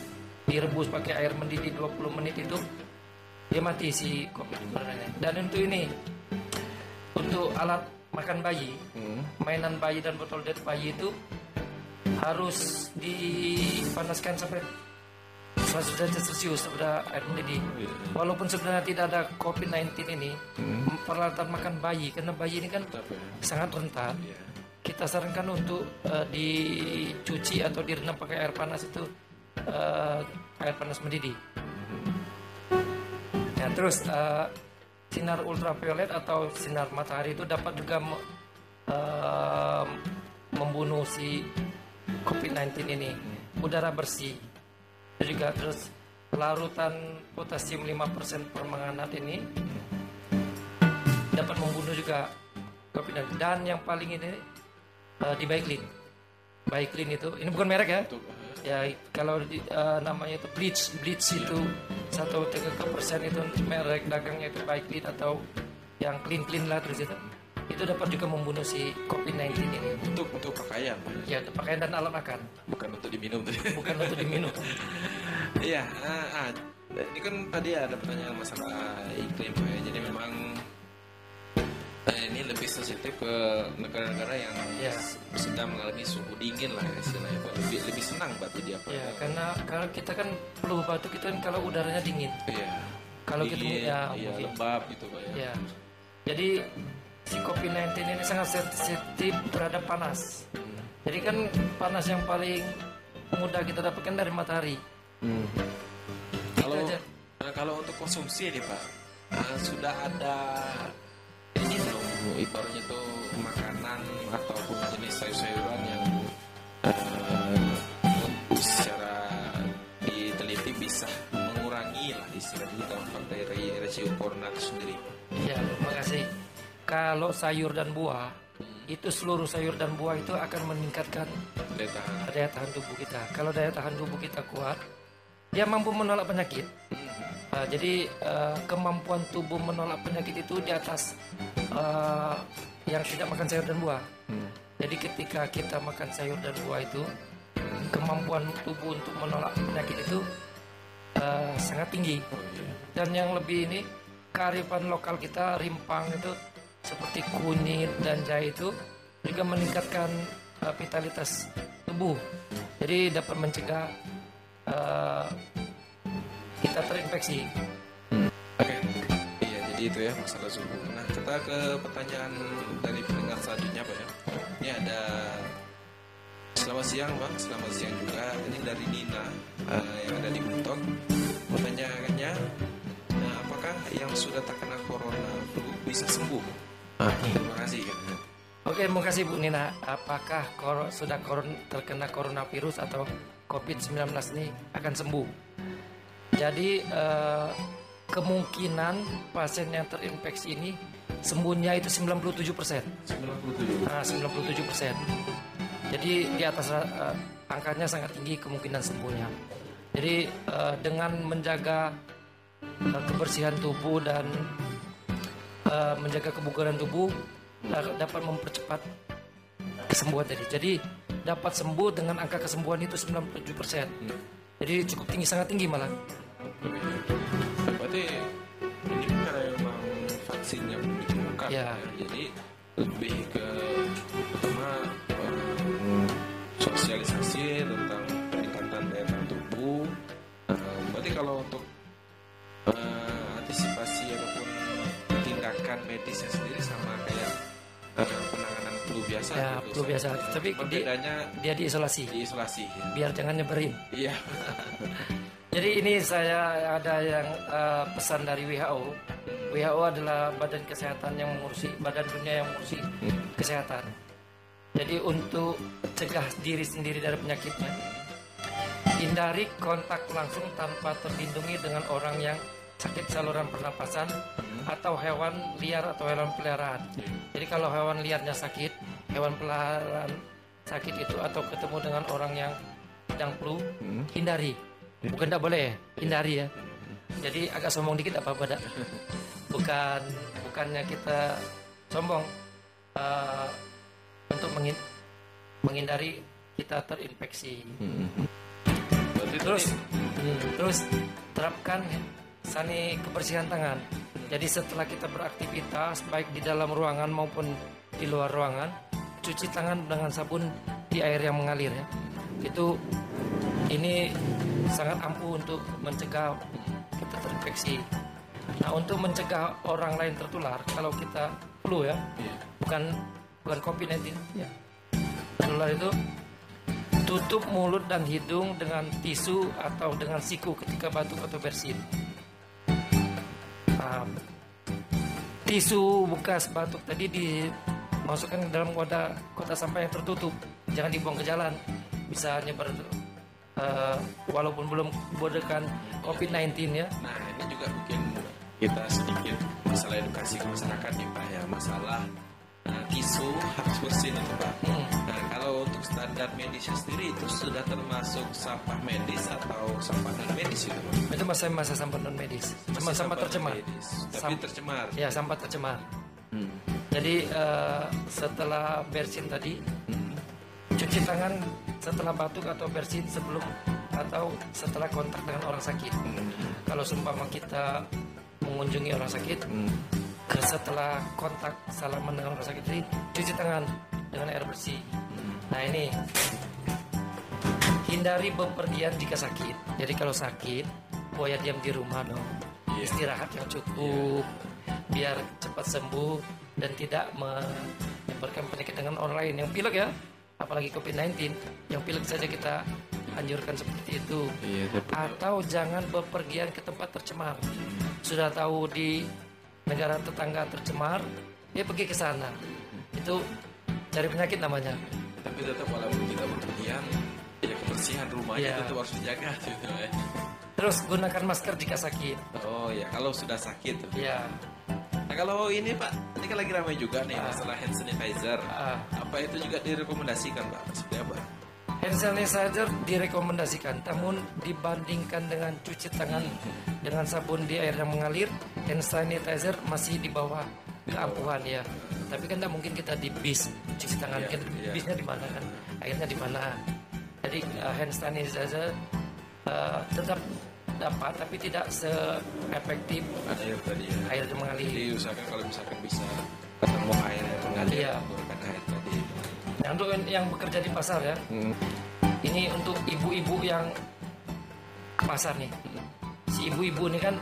direbus pakai air mendidih 20 menit itu dia mati si COVID sebenarnya. Dan untuk ini untuk alat makan bayi, mainan bayi dan botol det bayi itu harus dipanaskan sampai 100 derajat Celcius pada air mendidih. Walaupun sebenarnya tidak ada COVID-19 ini, peralatan makan bayi karena bayi ini kan sangat rentan. Kita sarankan untuk eh, dicuci atau direndam pakai air panas itu eh, air panas mendidih. Ya, terus eh, sinar ultraviolet atau sinar matahari itu dapat juga eh, membunuh si COVID-19 ini. Udara bersih. Juga terus larutan potasium 5% permanganat ini dapat membunuh juga COVID-19. Dan yang paling ini eh, di Baiklin. Baiklin itu ini bukan merek ya. Ya kalau di- eh, namanya itu bleach, bleach itu satu tiga persen itu merek dagangnya itu Baiklin atau yang clean clean lah terus itu itu dapat juga membunuh si COVID-19 ini. untuk untuk pakaian, Pak. Ya untuk pakaian dan alat makan, bukan untuk diminum tadi. [laughs] bukan untuk diminum. Iya, ah, ah, ini kan tadi ada pertanyaan masalah iklim ya. Jadi memang ini lebih sensitif ke negara-negara yang Ya. sedang mengalami suhu dingin lah ya istilahnya Pak. Lebih lebih senang batu dia Pak. Ya karena kalau kita kan flu batuk itu kan kalau udaranya dingin. Iya. Kalau kita ya mungkin. lembab gitu Pak ya. Ya. Jadi si COVID-19 ini sangat sensitif terhadap panas. Jadi kan panas yang paling mudah kita dapatkan dari matahari. Kalau aja. nah, kalau untuk konsumsi nih Pak, ah, sudah ada ini belum ibaratnya tuh makanan ataupun jenis sayur-sayuran yang eh, secara diteliti bisa mengurangi lah istilahnya dampak dari resiko corona itu sendiri. Ya, makasih. Kalau sayur dan buah, itu seluruh sayur dan buah itu akan meningkatkan Daya tahan. daya tahan tubuh kita. Kalau daya tahan tubuh kita kuat, dia mampu menolak penyakit. Uh, jadi uh, kemampuan tubuh menolak penyakit itu di atas uh, yang tidak makan sayur dan buah. Jadi ketika kita makan sayur dan buah itu, kemampuan tubuh untuk menolak penyakit itu uh, sangat tinggi. Dan yang lebih ini kearifan lokal kita rimpang itu seperti kunyit dan jahe itu juga meningkatkan uh, vitalitas tubuh. Jadi dapat mencegah uh, kita terinfeksi. Oke, iya jadi itu ya masalah suhu. Nah kita ke pertanyaan dari pendengar selanjutnya Pak ya. Ini ada Selamat siang Bang, selamat siang juga. Ini dari Nina eh, yang ada di Buntok. Pertanyaannya, nah, apakah yang sudah terkena corona flu bisa sembuh? Ah, terima kasih. Oke, terima kasih Bu Nina. Apakah kor- sudah koron- terkena coronavirus atau COVID-19 ini akan sembuh? Jadi eh, kemungkinan pasien yang terinfeksi ini sembuhnya itu 97 persen. 97. Nah, 97 persen. Jadi di atas eh, angkanya sangat tinggi kemungkinan sembuhnya. Jadi eh, dengan menjaga eh, kebersihan tubuh dan eh, menjaga kebugaran tubuh da- dapat mempercepat kesembuhan tadi. Jadi dapat sembuh dengan angka kesembuhan itu 97 persen. Jadi cukup tinggi, sangat tinggi malah. Berarti ini karena memang vaksinnya belum ditemukan. Ya. Jadi lebih ke pertama eh, sosialisasi tentang peningkatan daya tahan tubuh. Eh, berarti kalau untuk eh, antisipasi ataupun tindakan medisnya sendiri sama kayak flu biasa. Ya, gitu, flu biasa. Tapi bedanya Dia diisolasi diisolasi. Ya. biar jangan nyebarin. Iya. [laughs] Jadi ini saya ada yang eh, pesan dari WHO. WHO adalah badan kesehatan yang mengurusi badan dunia yang mengurusi kesehatan. Jadi untuk cegah diri sendiri dari penyakitnya, hindari kontak langsung tanpa terlindungi dengan orang yang sakit saluran pernapasan atau hewan liar atau hewan peliharaan. Jadi kalau hewan liarnya sakit, hewan peliharaan sakit itu atau ketemu dengan orang yang sedang flu, hindari. Bukan tidak boleh, hindari ya. Jadi agak sombong dikit apa apa dak? Bukan bukannya kita sombong eh, untuk mengin- menghindari kita terinfeksi. Berarti Terus hmm, terus terapkan sani kebersihan tangan. Jadi setelah kita beraktivitas baik di dalam ruangan maupun di luar ruangan, cuci tangan dengan sabun di air yang mengalir ya. Itu ini sangat ampuh untuk mencegah kita terinfeksi. Nah, untuk mencegah orang lain tertular kalau kita flu ya, bukan bukan COVID-19 ya. Tertular itu Tutup mulut dan hidung dengan tisu atau dengan siku ketika batuk atau bersin. Ah, tisu bekas batuk tadi dimasukkan ke dalam wadah kotak sampah yang tertutup. Jangan dibuang ke jalan. Bisa nyebar eh, walaupun belum berdekan COVID-19 ya. Nah ini juga mungkin kita sedikit masalah edukasi ke masyarakat nih Pak ya masalah uh, tisu harus bersih itu Pak. Hmm. Nah kalau untuk standar medisnya sendiri itu sudah termasuk sampah medis atau sampah non medis itu Pak? Itu masa masa sampah non medis. Cuma Masih sampah tercemar. non-medis, tapi tercemar. Ya, sampah tercemar. Hmm. Jadi eh, setelah bersin tadi, cuci tangan setelah batuk atau bersin sebelum atau setelah kontak dengan orang sakit. Kalau seumpama kita mengunjungi orang sakit, ke setelah kontak salaman dengan orang sakit tadi, cuci tangan dengan air bersih. Nah ini hindari bepergian jika sakit. Jadi kalau sakit, boya diam di rumah dong. Iya. Istirahat yang cukup, biar cepat sembuh dan tidak menyebarkan penyakit dengan orang lain. Yang pilek ya, apalagi COVID-19, yang pilek saja kita anjurkan seperti itu. Iya betul. Atau jangan bepergian ke tempat tercemar. Sudah tahu di negara tetangga tercemar, ya pergi ke sana. Itu cari penyakit namanya. Tapi tetap walaupun kita berpergian, ya kebersihan rumahnya Iya. tetap harus dijaga [laughs] gitu ya. Terus gunakan masker jika sakit. Oh ya kalau sudah sakit. Ya, kalau ini Pak, ini kan lagi ramai juga nih Ah. masalah hand sanitizer. Ah. Apa itu juga direkomendasikan Pak? Seperti apa? hand sanitizer direkomendasikan, namun dibandingkan dengan cuci tangan dengan sabun di air yang mengalir, hand sanitizer masih di bawah keampuhan ya. Tapi kan tidak mungkin kita di bis cuci tangan, Iya, kan iya. bisnya di mana kan, airnya di mana. Jadi uh, hand sanitizer uh, tetap dapat, tapi tidak seefektif yang tadi ya. air yang mengalir. Jadi usahakan kalau misalkan bisa ketemu air yang mengalir, Iya. menggunakan air tadi. Nah, untuk yang bekerja di pasar ya, Hmm. ini untuk ibu-ibu yang ke pasar nih. Si ibu-ibu ini kan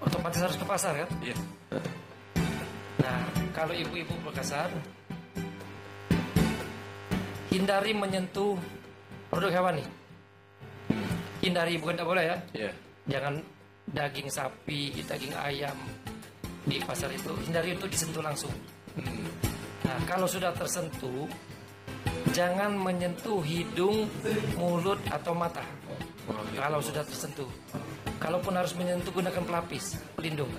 otomatis harus ke pasar kan? Iya. Nah, kalau ibu-ibu ke pasar, hindari menyentuh produk hewani. Hindari, bukan tidak boleh ya. Iya. Jangan daging sapi, daging ayam di pasar itu hindari untuk disentuh langsung. Nah, kalau sudah tersentuh, jangan menyentuh hidung, mulut atau mata. Kalau sudah tersentuh. Kalaupun harus menyentuh gunakan pelapis pelindung,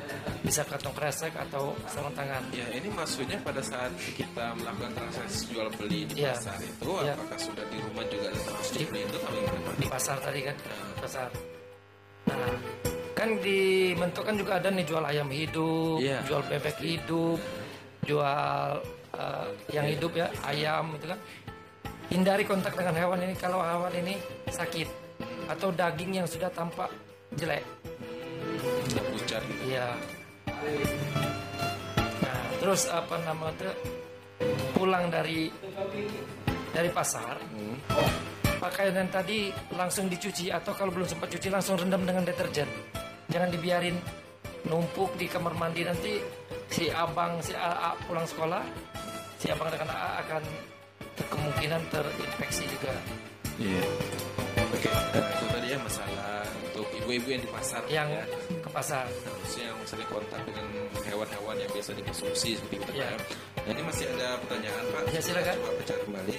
bisa kantong kresek atau sarung tangan. Ya, ini maksudnya pada saat kita melakukan transaksi jual beli di Iya. pasar itu, Iya. apakah sudah di rumah juga ada seperti itu atau gimana? di pasar tadi kan pasar nah kan di Mentok kan juga ada nih jual ayam hidup Iya. jual bebek hidup jual eh, yang hidup ya ayam itu kan hindari kontak dengan hewan ini kalau hewan ini sakit atau daging yang sudah tampak jelek Sudah pucat gitu. Iya. Nah, terus apa nama itu pulang dari dari pasar, pakaian yang tadi langsung dicuci atau kalau belum sempat cuci langsung rendam dengan deterjen. Jangan dibiarin numpuk di kamar mandi nanti si abang si AA pulang sekolah, si abang dengan AA akan kemungkinan terinfeksi juga. Iya. Oke, ibu-ibu yang di pasar Yang ya. ke pasar. Khususnya yang sering kontak dengan hewan-hewan yang biasa dikonsumsi seperti itu ya. Nah, ini masih ada pertanyaan Pak. Ya, silakan. Coba baca kembali.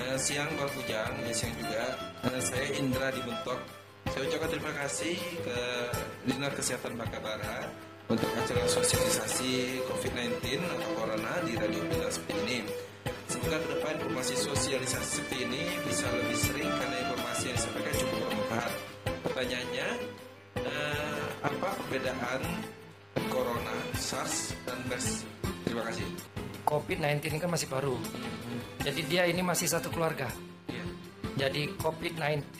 Eh, siang Pak Kujang, ya siang juga. Eh, saya Indra di Bentok. Saya ucapkan terima kasih ke Dinas Kesehatan Bakabara untuk acara sosialisasi COVID-19 atau Corona di Radio Pilar seperti ini. Semoga ke depan informasi sosialisasi seperti ini bisa lebih sering karena informasi yang disampaikan cukup bermanfaat. Pertanyaannya, eh, apa perbedaan Corona, SARS, dan MERS? Terima kasih. COVID-19 ini kan masih baru. Jadi dia ini masih satu keluarga. Iya. Jadi COVID-19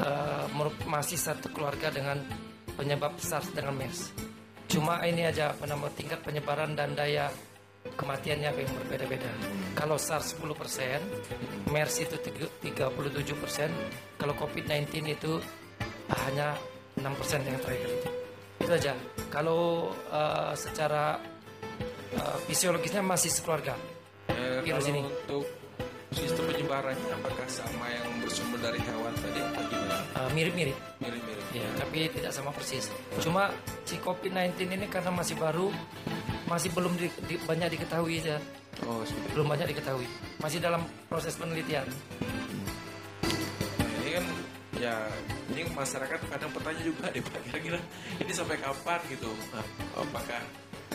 eh, merup- masih satu keluarga dengan penyebab SARS dengan MERS. Cuma ini aja apa nama tingkat penyebaran dan daya kematiannya yang berbeda-beda. Kalau SARS 10%, MERS itu tiga- 37%, kalau COVID-19 itu hanya 6% yang terakhir itu. Itu aja. Kalau eh, secara eh, fisiologisnya masih sekeluarga. Eh, Virus ini. untuk sistem penyebarannya apakah sama yang bersumber dari hewan tadi atau gimana? Eh, mirip-mirip. Mirip-mirip. Ya, tapi tidak sama persis. Cuma si COVID-19 ini karena masih baru, masih belum di- di- banyak diketahui ya. Oh, Belum banyak diketahui. Masih dalam proses penelitian. Kan ya ini masyarakat kadang bertanya juga deh Pak kira-kira ini sampai kapan? Gitu. Nah, apakah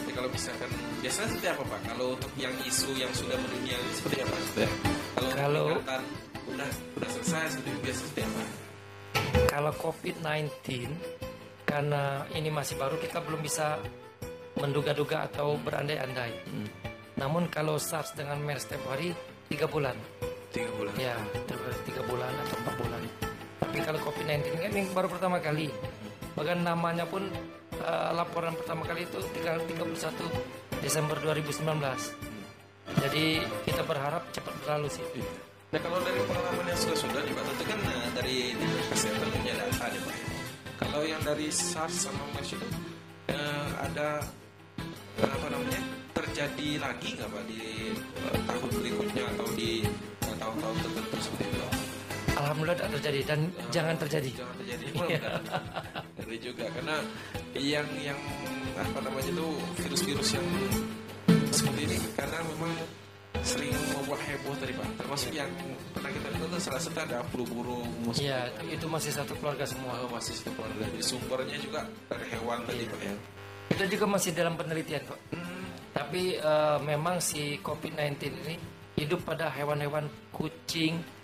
jadi kalau misalkan biasanya seperti apa Pak? Kalau untuk yang isu yang sudah mendunia ini seperti apa? Sebenarnya? kalau Kalau- peringatan udah udah selesai seperti biasa seperti apa? Kalau COVID-19 karena ini masih baru kita belum bisa menduga-duga atau berandai-andai. Namun kalau SARS dengan MERS tempo hari tiga bulan, tiga bulan. Ya tiga bulan atau empat bulan. Tapi kalau COVID-19 ini kan yang baru pertama kali, bahkan namanya pun eh, laporan pertama kali itu tinggal 31 Desember 2019. Jadi kita berharap cepat berlalu sih. Nah kalau dari pengalaman yang sudah-sudah nih Pak, tentu kan eh, dari kesehatan punya data nih Pak. Kalau yang dari SARS sama MERS itu eh, ada eh, apa namanya terjadi lagi nggak Pak di eh, tahun berikutnya atau di tahun-tahun tertentu seperti itu? Alhamdulillah tidak terjadi dan jangan terjadi. Jangan terjadi. Iya. Ngeri juga karena yang yang apa namanya itu virus-virus yang seperti ini karena memang sering membuat heboh tadi Pak. Termasuk yang pernah kita lihat salah satu ada flu burung, Iya, itu masih satu keluarga semua. Oh, masih satu keluarga. Jadi sumbernya juga dari hewan tadi Pak ya. Itu juga masih dalam penelitian kok. Tapi eh, memang si COVID-19 ini hidup pada hewan-hewan kucing,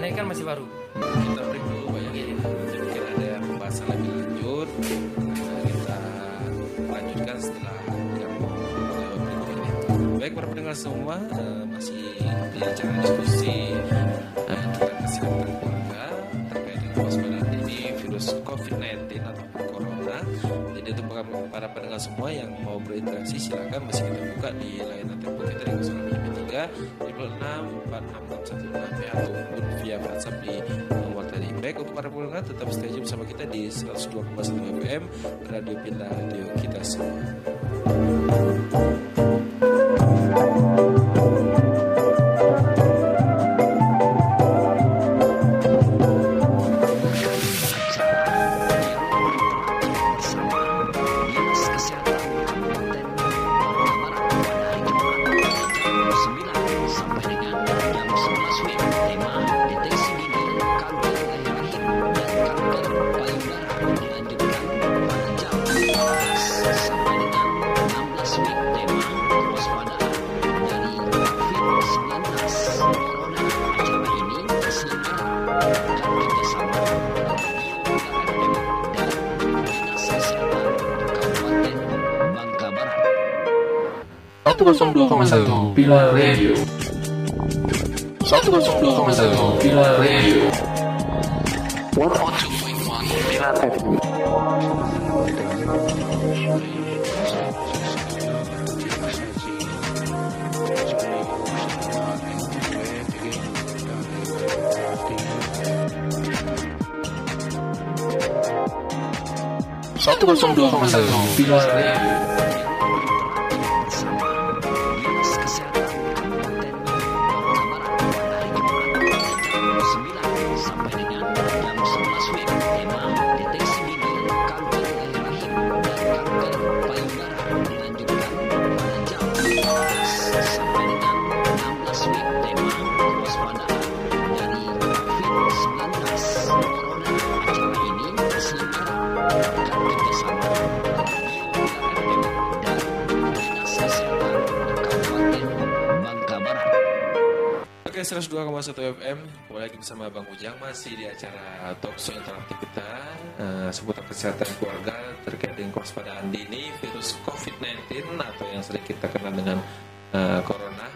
karena ini kan masih baru. kita break dulu Pak ya. Mungkin ada pembahasan lebih lanjut. Nah, kita lanjutkan setelah yang berikut ini. pendengar semua eh, masih di acara diskusi eh, tentang kesehatan keluarga terkait dengan kewaspadaan ini virus COVID-19 ataupun corona. Jadi untuk para- para pendengar semua yang mau berinteraksi silakan masih kita buka di layanan telepon kita di 053 56 46 ataupun via WhatsApp di nomor tadi. Baik untuk para pendengar tetap stay tune bersama kita di 102,1 FM Radio Pila Radio kita semua. 102,1 Pilar Radio 102,1 Pilar Radio 102.1 Pilar FM satu kosong dua koma satu Pilar Radio Ujang masih di acara talk show interaktif kita eh, seputar kesehatan keluarga terkait dengan kewaspadaan dini virus COVID-19 atau yang sering kita kenal dengan eh, corona.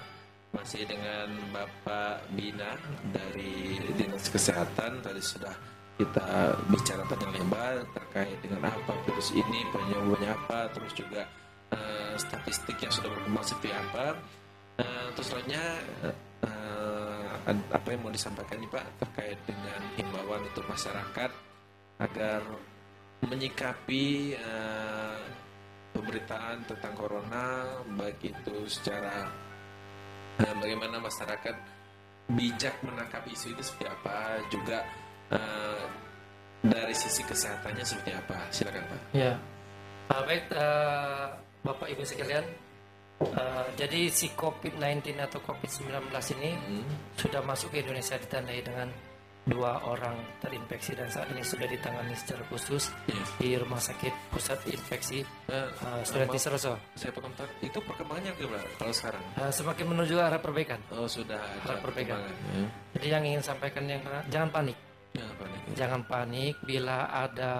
Masih dengan Bapak Bina dari Dinas Kesehatan tadi sudah kita bicara panjang lebar terkait dengan apa virus ini, penyebabnya apa, terus juga eh, statistik yang sudah berkembang seperti apa. Eh, terus selanjutnya apa yang mau disampaikan nih Pak terkait dengan himbauan untuk masyarakat agar menyikapi eh, pemberitaan tentang corona baik itu secara eh, bagaimana masyarakat bijak menangkap isu itu seperti apa juga eh, dari sisi kesehatannya seperti apa silakan Pak. Ya, Ah, baik eh, Bapak Ibu sekalian. Eh, jadi si COVID-19 atau COVID-19 ini sudah masuk ke Indonesia ditandai dengan dua orang terinfeksi dan saat ini sudah ditangani secara khusus Yes. di Rumah Sakit Pusat Infeksi uh, Sulianti Saroso. saya itu perkembangannya gimana kalau sekarang? Eh, semakin menuju arah perbaikan. Oh sudah Harap perbaikan. ya. Jadi yang ingin sampaikan yang jangan panik. Jangan panik. Jangan panik bila ada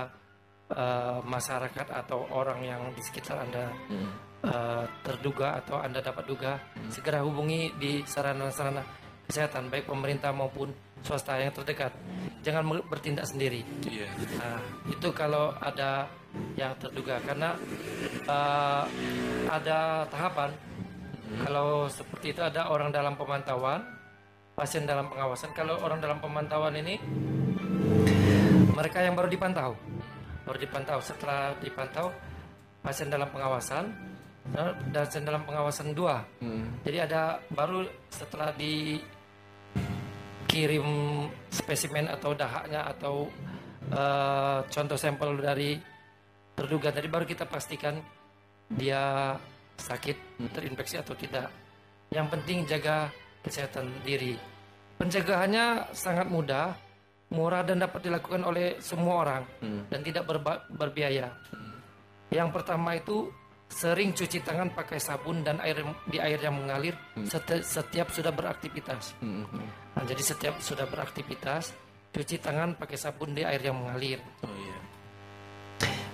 eh, masyarakat atau orang yang di sekitar Anda Hmm. Eh, terduga atau Anda dapat duga, segera hubungi di sarana-sarana kesehatan baik pemerintah maupun swasta yang terdekat. Jangan bertindak sendiri. Iya. Nah, itu kalau ada yang terduga karena eh, ada tahapan. Kalau seperti itu ada orang dalam pemantauan, pasien dalam pengawasan. Kalau orang dalam pemantauan ini mereka yang baru dipantau, baru dipantau. Setelah dipantau, pasien dalam pengawasan dan pasien dalam pengawasan dua. Jadi ada baru setelah dikirim spesimen atau dahaknya atau eh, contoh sampel dari terduga tadi baru kita pastikan dia sakit terinfeksi atau tidak. Yang penting jaga kesehatan diri. Pencegahannya sangat mudah, murah dan dapat dilakukan oleh semua orang dan tidak berba- berbiaya. Yang pertama itu sering cuci tangan pakai sabun dan air di air yang mengalir seti- setiap sudah beraktivitas. Nah, jadi setiap sudah beraktivitas cuci tangan pakai sabun di air yang mengalir. Oh iya.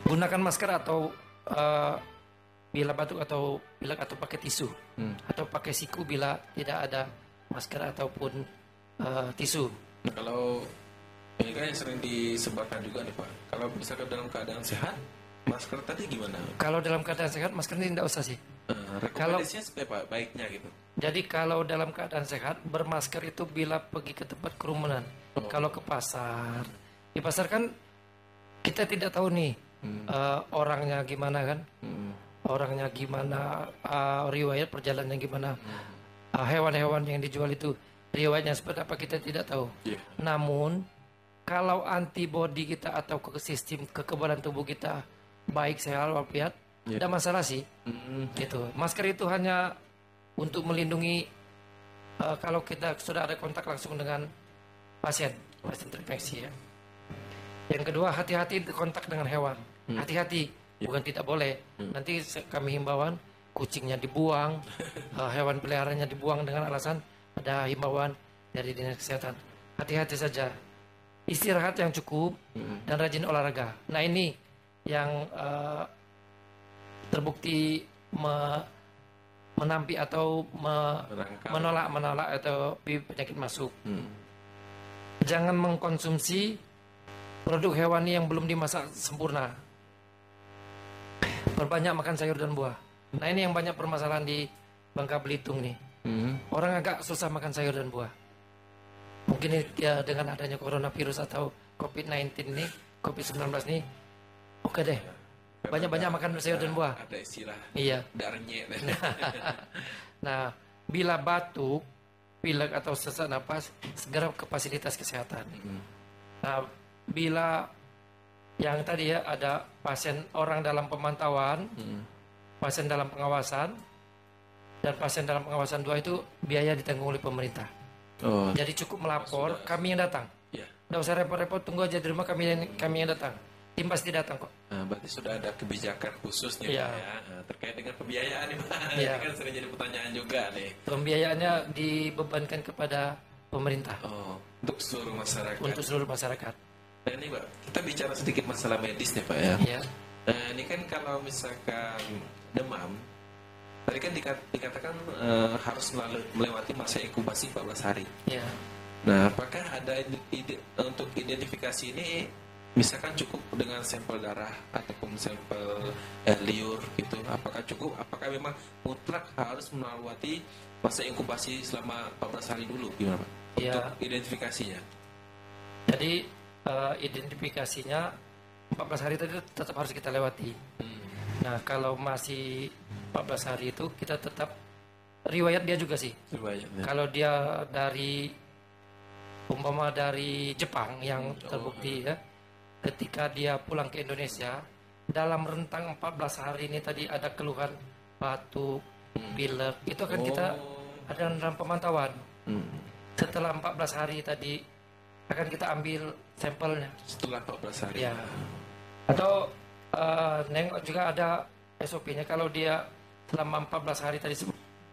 Gunakan masker atau eh, bila batuk atau pilek atau pakai tisu Hmm. atau pakai siku bila tidak ada masker ataupun eh, tisu. Kalau ini kan yang sering disebarkan juga nih Pak. Kalau misalkan dalam keadaan sehat, masker tadi gimana? Kalau dalam keadaan sehat masker ini tidak usah sih. Uh, seperti apa baiknya gitu? Jadi kalau dalam keadaan sehat bermasker itu bila pergi ke tempat kerumunan. Oh. Kalau ke pasar, di pasar kan kita tidak tahu nih Hmm. eh, orangnya gimana kan, Hmm. orangnya gimana, eh, riwayat perjalanannya gimana, Eh, hewan-hewan yang dijual itu riwayatnya seperti apa kita tidak tahu. Iya. Namun kalau antibodi kita atau ke sistem kekebalan tubuh kita baik sehat walafiat, Iya. tidak masalah sih. Hmm. Gitu. Masker itu hanya untuk melindungi eh, kalau kita sudah ada kontak langsung dengan pasien, pasien terinfeksi ya. Yang kedua hati-hati kontak dengan hewan. Hati-hati, bukan tidak boleh. Nanti se- kami himbauan kucingnya dibuang, [laughs] eh, hewan peliharaannya dibuang dengan alasan ada himbauan dari dinas kesehatan. Hati-hati saja. Istirahat yang cukup dan rajin olahraga. Nah ini yang eh, terbukti me- menampi atau me- Menangkal. menolak menolak atau penyakit masuk. Hmm. Jangan mengkonsumsi produk hewani yang belum dimasak sempurna. Perbanyak makan sayur dan buah. Nah ini yang banyak permasalahan di Bangka Belitung nih. Hmm. Orang agak susah makan sayur dan buah. Mungkin ya dengan adanya coronavirus atau COVID-19 nih, COVID-19 nih, oke deh. Banyak-banyak makan sayur dan buah. Ada istilah Iya. darnyet. [laughs] Nah, bila batuk, pilek atau sesak napas, segera ke fasilitas kesehatan. Nah, bila yang tadi ya ada pasien orang dalam pemantauan, pasien dalam pengawasan, dan pasien dalam pengawasan dua itu biaya ditanggung oleh pemerintah. oh. Jadi cukup melapor, kami yang datang. Ya. Tidak usah repot-repot, tunggu aja di rumah kami yang, kami yang datang. Tim pasti datang kok. Nah, berarti sudah ada kebijakan khusus nih Iya. Ya. Nah, terkait dengan pembiayaan nih Pak. Iya. Ini kan sering jadi pertanyaan juga nih. Pembiayaannya dibebankan kepada pemerintah Oh, untuk seluruh masyarakat. untuk seluruh masyarakat. Nah, ini Pak, kita bicara sedikit masalah medis nih Pak ya. Ya. Nah, ini kan kalau misalkan demam, tadi kan dikat- dikatakan eh, harus melalui, melewati masa inkubasi 14 hari. Ya. Nah, apakah ada ide- ide- untuk identifikasi ini misalkan cukup dengan sampel darah ataupun sampel eh, liur gitu? Apakah cukup? Apakah memang mutlak harus melewati masa inkubasi selama 14 hari dulu gimana Pak? Ya. Untuk identifikasinya. Jadi eh, identifikasinya 14 hari tadi tetap harus kita lewati. Nah, kalau masih 14 hari itu kita tetap riwayat dia juga sih. Riwayatnya. Kalau dia dari umpama dari Jepang yang terbukti ya, ketika dia pulang ke Indonesia dalam rentang 14 hari ini tadi ada keluhan batuk, pilek, itu akan kita ada dalam pemantauan. Hmm. Setelah 14 hari tadi akan kita ambil sampelnya. Setelah 14 hari. Ya. Atau eh, nengok juga ada SOP-nya kalau dia selama 14 hari tadi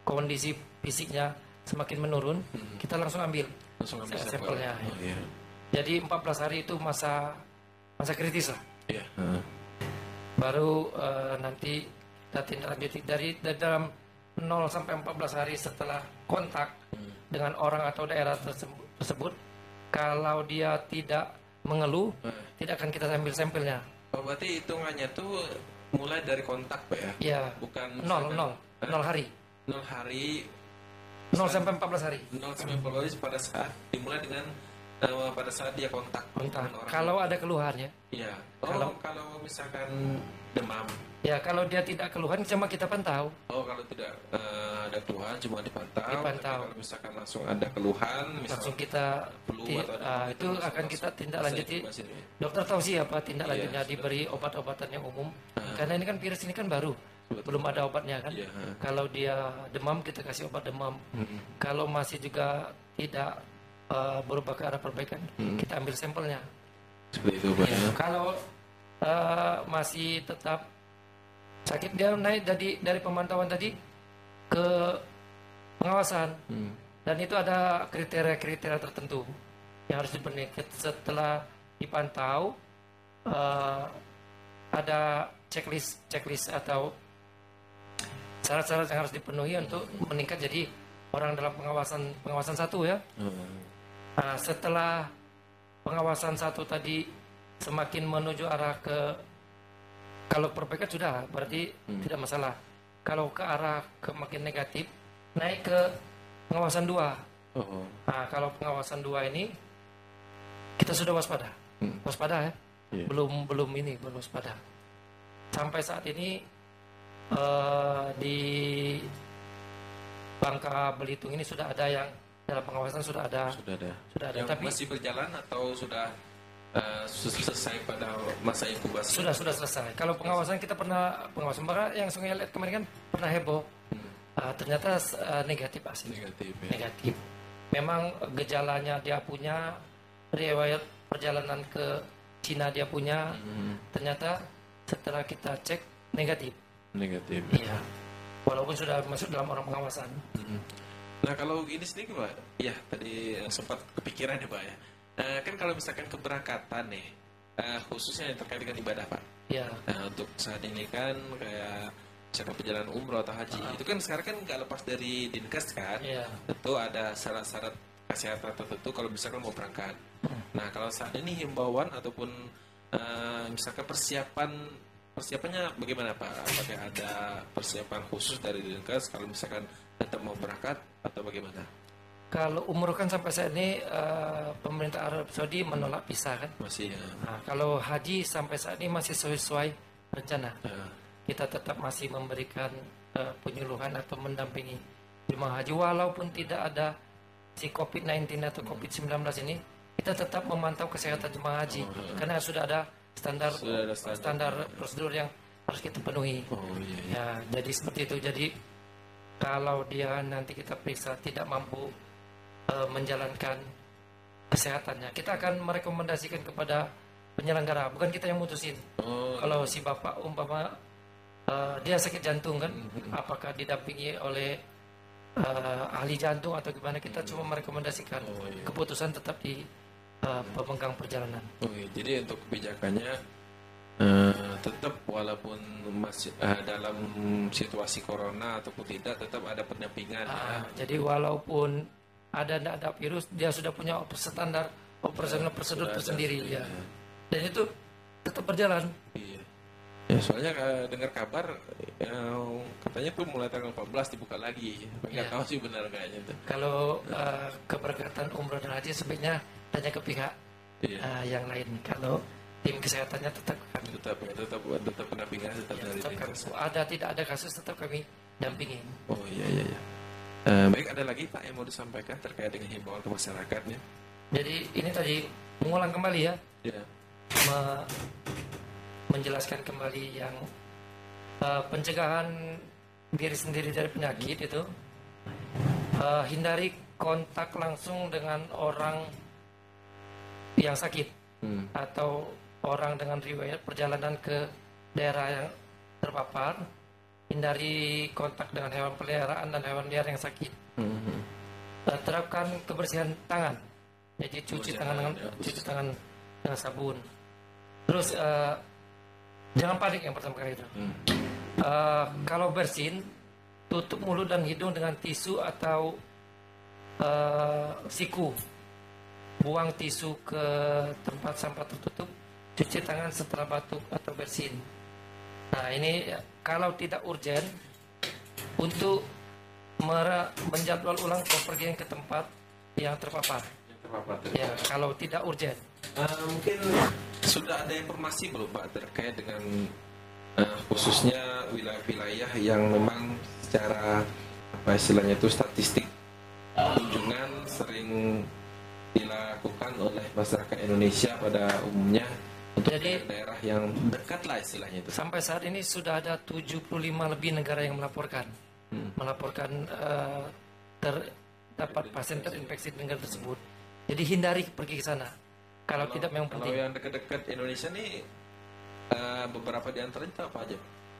kondisi fisiknya semakin menurun, kita langsung ambil Langsung ambil sa- sampel. sampelnya. Oh, iya. Jadi 14 hari itu masa masa kritis lah. Iya. Heeh. Baru eh, nanti kita tindak lanjuti dari, dari dalam 0 sampai 14 hari setelah kontak dengan orang atau daerah tersebut, tersebut kalau dia tidak mengeluh, tidak akan kita ambil sampelnya. Oh, berarti hitungannya tuh mulai dari kontak Pak ya? Ya, Bukan nol, nol, Hah? nol hari, Nol hari 0 sampai 14 hari. 0 sampai 14 hari pada saat dimulai dengan eh, pada saat dia kontak Kontak. orang. Kalau ada keluhannya, Iya. Oh, kalau- kalau, misalkan demam. ya kalau dia tidak keluhan, cuma kita pantau. Oh, kalau tidak eh, ada keluhan cuma dipantau. Dipantau. Kalau misalkan langsung ada keluhan, Langsung kita, demam, itu akan kita tindak lanjuti. Dokter tahu sih apa tindak Iya, lanjutnya sudah. diberi obat-obatan yang umum. Karena ini kan virus ini kan baru, belum ada obatnya kan. Ha. Kalau dia demam kita kasih obat demam. Mm-mm. Kalau masih juga tidak eh, berubah ke arah perbaikan, kita ambil sampelnya. Seperti itu, Pak. Ya, ya. Kalau eh, masih tetap sakit dia naik dari dari pemantauan tadi ke pengawasan Hmm. dan itu ada kriteria-kriteria tertentu yang harus dipenuhi setelah dipantau eh, ada checklist checklist atau syarat-syarat yang harus dipenuhi untuk meningkat jadi orang dalam pengawasan pengawasan satu ya. Hmm. Nah, setelah pengawasan satu tadi semakin menuju arah ke kalau perbaikan sudah berarti tidak masalah. Kalau ke arah ke makin negatif naik ke pengawasan dua. Oh. Nah, kalau pengawasan dua ini kita sudah waspada, Hmm. waspada ya. Iya. Belum belum ini belum waspada. Sampai saat ini eh, di Bangka Belitung ini sudah ada yang dalam pengawasan sudah ada Sudah ada. sudah ada Yang tapi masih berjalan atau sudah sus- selesai pada masa inkubasi? sudah sudah selesai. Kalau pengawasan kita pernah pengawasan maka yang Sungai Liat kemarin kan pernah heboh. Ah, ternyata eh, negatif hasil Negatif ya. negatif. Memang gejalanya dia punya riwayat perjalanan ke Cina dia punya. Hmm. Ternyata setelah kita cek negatif. Negatif. Iya. Walaupun sudah masuk dalam orang pengawasan. Mm. Nah kalau ini sendiri Pak, ya tadi eh, sempat kepikiran ya Pak ya. Eh, kan kalau misalkan keberangkatan nih, eh, khususnya yang terkait dengan ibadah Pak. Iya. Nah untuk saat ini kan kayak misalkan perjalanan umroh atau haji, itu kan sekarang kan nggak lepas dari dinkes kan. Iya. Tentu ada syarat-syarat kesehatan tertentu kalau misalkan mau berangkat. Nah kalau saat ini himbauan ataupun eh, misalkan persiapan persiapannya bagaimana Pak? Apakah ada persiapan khusus dari dinkes kalau misalkan tetap mau berangkat atau bagaimana? Kalau umroh kan sampai saat ini eh, pemerintah Arab Saudi menolak visa kan. Masih ya. Nah, kalau haji sampai saat ini masih sesuai rencana. eh, kita tetap masih memberikan eh, penyuluhan atau mendampingi jemaah haji walaupun tidak ada si COVID-19 atau COVID-19 ini kita tetap memantau kesehatan jemaah haji karena sudah ada standar Sudah ada standar. standar prosedur yang harus kita penuhi. oh iya, iya. Ya, jadi seperti itu. Jadi kalau dia nanti kita periksa tidak mampu eh, menjalankan kesehatannya, kita akan merekomendasikan kepada penyelenggara, bukan kita yang mutusin. Oh, Kalau si bapak umpama eh, dia sakit jantung kan, apakah didampingi oleh eh, ahli jantung atau gimana? Kita cuma merekomendasikan. Oh, iya. Keputusan tetap di eh, pemegang perjalanan. oh iya. Jadi untuk kebijakannya eh, tetap walaupun masih eh, dalam situasi corona ataupun tidak tetap ada pendampingan. Ah, jadi walaupun ada tidak ada virus, dia sudah punya standar operasional prosedur tersendiri iya. ya. Dan itu tetap berjalan. Iya. Ya soalnya eh, dengar kabar eh, katanya tuh mulai tanggal 14 dibuka lagi. Enggak Iya. tahu sih benar kayaknya tuh. Kalau eh, keberkatan umroh dan haji sebaiknya tanya ke pihak Iya. eh, yang lain. Kalau tim kesehatannya tetap kami. Tetap ya, tetap tetap pendampingan tetap Ya, dari tetap kami. Ada tidak ada kasus tetap kami dampingin. Oh iya iya iya. Eh, baik ada lagi Pak yang mau disampaikan terkait dengan himbauan ke masyarakatnya? Jadi ini tadi mengulang kembali ya, Ya. me- menjelaskan kembali yang eh, pencegahan diri sendiri dari penyakit itu eh, hindari kontak langsung dengan orang yang sakit Hmm. atau orang dengan riwayat perjalanan ke daerah yang terpapar hindari kontak dengan hewan peliharaan dan hewan liar yang sakit Hmm. Eh, terapkan kebersihan tangan jadi cuci Kebersihan tangan dengan ya. cuci tangan dengan sabun terus eh, jangan panik yang pertama kali itu Hmm. Eh, kalau bersin tutup mulut dan hidung dengan tisu atau eh, siku buang tisu ke tempat sampah tertutup cuci tangan setelah batuk atau bersin. Nah ini kalau tidak urgen untuk menjadwal ulang pepergian ke tempat yang terpapar. Yang terpapar. Tuh. ya kalau tidak urgen Eh, mungkin sudah ada informasi belum Pak terkait dengan eh, khususnya wilayah-wilayah yang memang secara apa istilahnya itu statistik kunjungan sering dilakukan oleh masyarakat Indonesia pada umumnya untuk Jadi- daerah yang dekat lah istilahnya itu. Sampai saat ini sudah ada 75 lebih negara yang melaporkan Hmm. melaporkan eh, terdapat pasien terinfeksi di negara tersebut. Jadi hindari pergi ke sana. Kalau, tidak memang kalau penting. yang dekat-dekat Indonesia nih eh, beberapa di antaranya itu apa aja?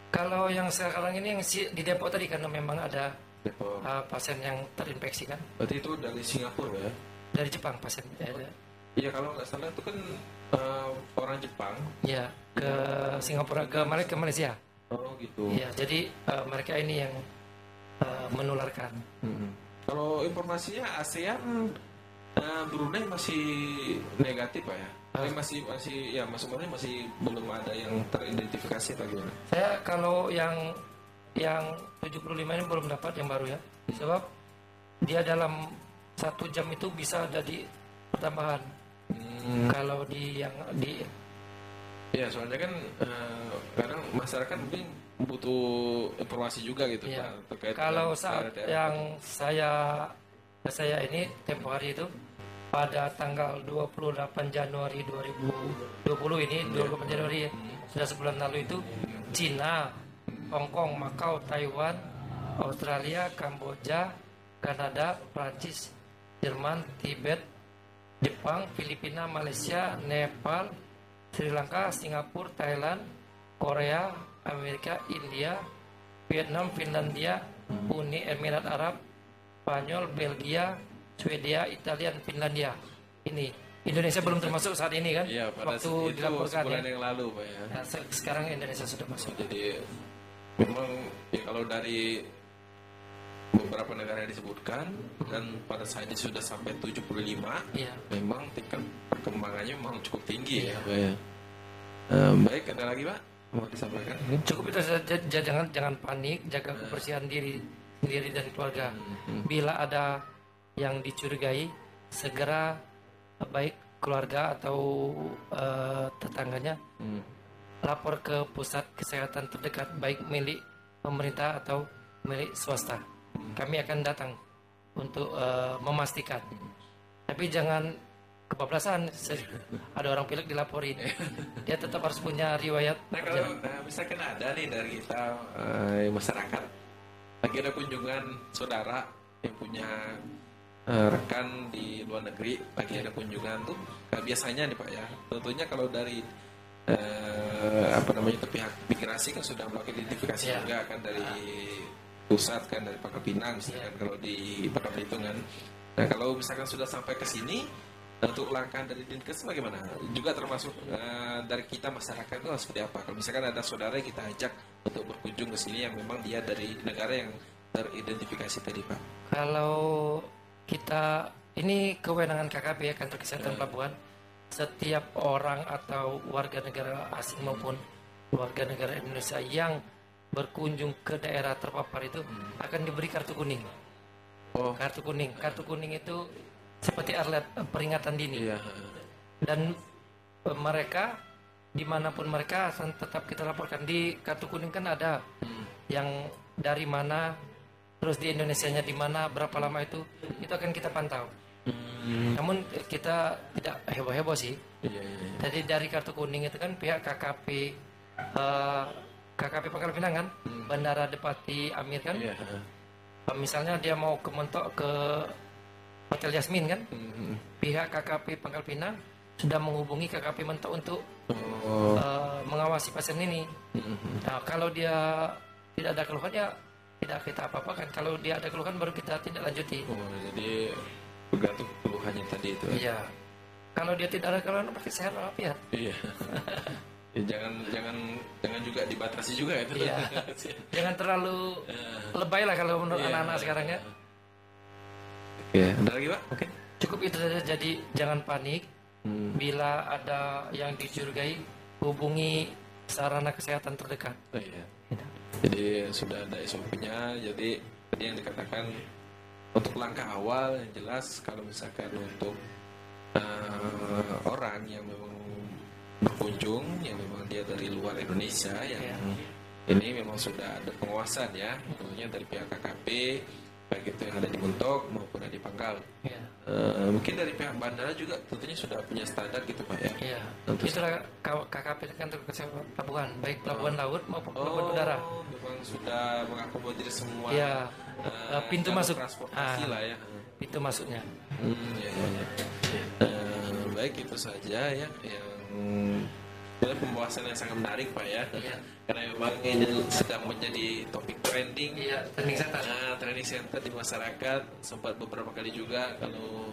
Kalau yang sekarang ini yang di Depok tadi karena memang ada Depok. eh, pasien yang terinfeksi kan Berarti itu dari Singapura ya? dari Jepang pasien ya, Iya kalau nggak salah itu kan eh, orang Jepang. ya ke Singapura ke Malaysia ke Malaysia. Oh gitu. Ya, jadi eh, mereka ini yang eh, menularkan. Mm-mm. Kalau informasinya ASEAN eh, Brunei masih negatif pak ya? Ini masih masih ya maksudnya masih belum ada yang teridentifikasi atau gimana? Saya kalau yang yang 75 ini belum dapat yang baru ya. Sebab dia dalam satu jam itu bisa jadi pertambahan. Hmm. Kalau di yang di Ya soalnya kan eh, kadang masyarakat mungkin butuh informasi juga gitu ya, pak terkait kalau saat yang saya saya ini tempo hari itu pada tanggal 28 Januari 2020 ini 28 Januari ya, sudah sebulan lalu itu Cina, Hong Kong, Macau, Taiwan, Australia, Kamboja, Kanada, Prancis, Jerman, Tibet, Jepang, Filipina, Malaysia, Nepal, Sri Lanka, Singapura, Thailand, Korea, Amerika, India, Vietnam, Finlandia, Uni Emirat Arab, Spanyol, Belgia, Swedia, Italia, dan Finlandia. Ini Indonesia belum termasuk saat ini kan? Iya pada Waktu itu dilaporkan ya. yang lalu pak ya. Nah, se- sekarang Indonesia sudah masuk. Jadi memang ya kalau dari beberapa negara yang disebutkan dan pada saat ini sudah sampai 75 Iya. memang tingkat perkembangannya memang cukup tinggi Iya. ya Pak ya. Eh, baik ada lagi Pak mau disampaikan? Cukup itu saja j- jangan jangan panik, jaga kebersihan diri sendiri dan keluarga. Bila ada yang dicurigai, segera baik keluarga atau eh, tetangganya Hmm. lapor ke pusat kesehatan terdekat baik milik pemerintah atau milik swasta. Kami akan datang untuk eh, memastikan. Tapi jangan kebablasan. Ada orang pilek dilaporin. Dia tetap harus punya riwayat Nah kalau eh, misalkan ada nih dari kita eh, masyarakat lagi ada kunjungan saudara yang punya eh, rekan di luar negeri lagi ada kunjungan tuh eh, biasanya nih Pak ya tentunya kalau dari eh, apa namanya itu pihak migrasi kan sudah melakukan identifikasi Iya. juga kan dari pusat kan dari Pangkal Pinang misalkan kalau di Pangkal Belitung kan nah kalau misalkan sudah sampai ke sini untuk langkah dari Dinkes bagaimana? Juga termasuk eh, dari kita masyarakat itu seperti apa? Kalau misalkan ada saudara yang kita ajak untuk berkunjung ke sini yang memang dia dari negara yang teridentifikasi tadi Pak. Kalau kita ini kewenangan KKP ya kantor kesehatan pelabuhan. Setiap orang atau warga negara asing maupun warga negara Indonesia yang berkunjung ke daerah terpapar itu akan diberi kartu kuning. Oh. Kartu kuning. Kartu kuning itu seperti alat eh, peringatan dini. Iya. Dan eh, mereka di mana pun mereka akan tetap kita laporkan di kartu kuning kan ada yang dari mana terus di Indonesia-nya di mana berapa lama itu itu akan kita pantau. Namun eh, kita tidak heboh-heboh sih. Iya, iya, iya. Jadi dari kartu kuning itu kan pihak KKP eh, KKP Pangkal Pinang kan, Bandara Depati Amir kan, Iya. Eh, misalnya dia mau ke Mentok ke Hotel Yasmin kan, Mhm. pihak KKP Pangkal Pinang sudah menghubungi KKP Mentok untuk Oh. eh, mengawasi pasien ini. Mhm. Nah, kalau dia tidak ada keluhan ya tidak kita apa-apakan. Kalau dia ada keluhan baru kita tidak lanjuti. Oh, jadi bergantung keluhannya tadi itu. Iya. Kalau dia tidak ada keluhan berarti sehat walafiat. Iya. [laughs] Ya, jangan jangan jangan juga dibatasi juga itu. Iya. [laughs] Jangan terlalu lebay lah kalau menurut Iya. anak-anak sekarang ya. Oke, ada lagi Pak? Oke. Cukup itu saja. Jadi jangan panik. Hmm. Bila ada yang dicurigai, hubungi sarana kesehatan terdekat. Oh, iya. Jadi sudah ada SOP-nya. Jadi tadi yang dikatakan untuk langkah awal yang jelas kalau misalkan untuk eh, orang yang memang berkunjung yang memang dia dari luar Indonesia yang Iya. ini memang sudah ada pengawasan ya, tentunya dari pihak KKP baik itu yang ada di Mentok maupun ada di Pangkal. Ya. Eh, mungkin dari pihak bandara juga tentunya sudah punya standar gitu pak ya. Iya. Tentu Itulah KKP kantor kesehatan pelabuhan, baik pelabuhan laut maupun pelabuhan udara. memang sudah mengakomodir semua Iya. eh, Eh, pintu masuk. transportasi Ah. lah ya. Itu maksudnya. Hmm, ya, ya, ya. Eh, baik itu saja ya yang sebenarnya pembahasan yang sangat menarik pak ya. Iya. Karena memang ini sedang menjadi topik trending. Iya, training center. Nah, training center di masyarakat sempat beberapa kali juga kalau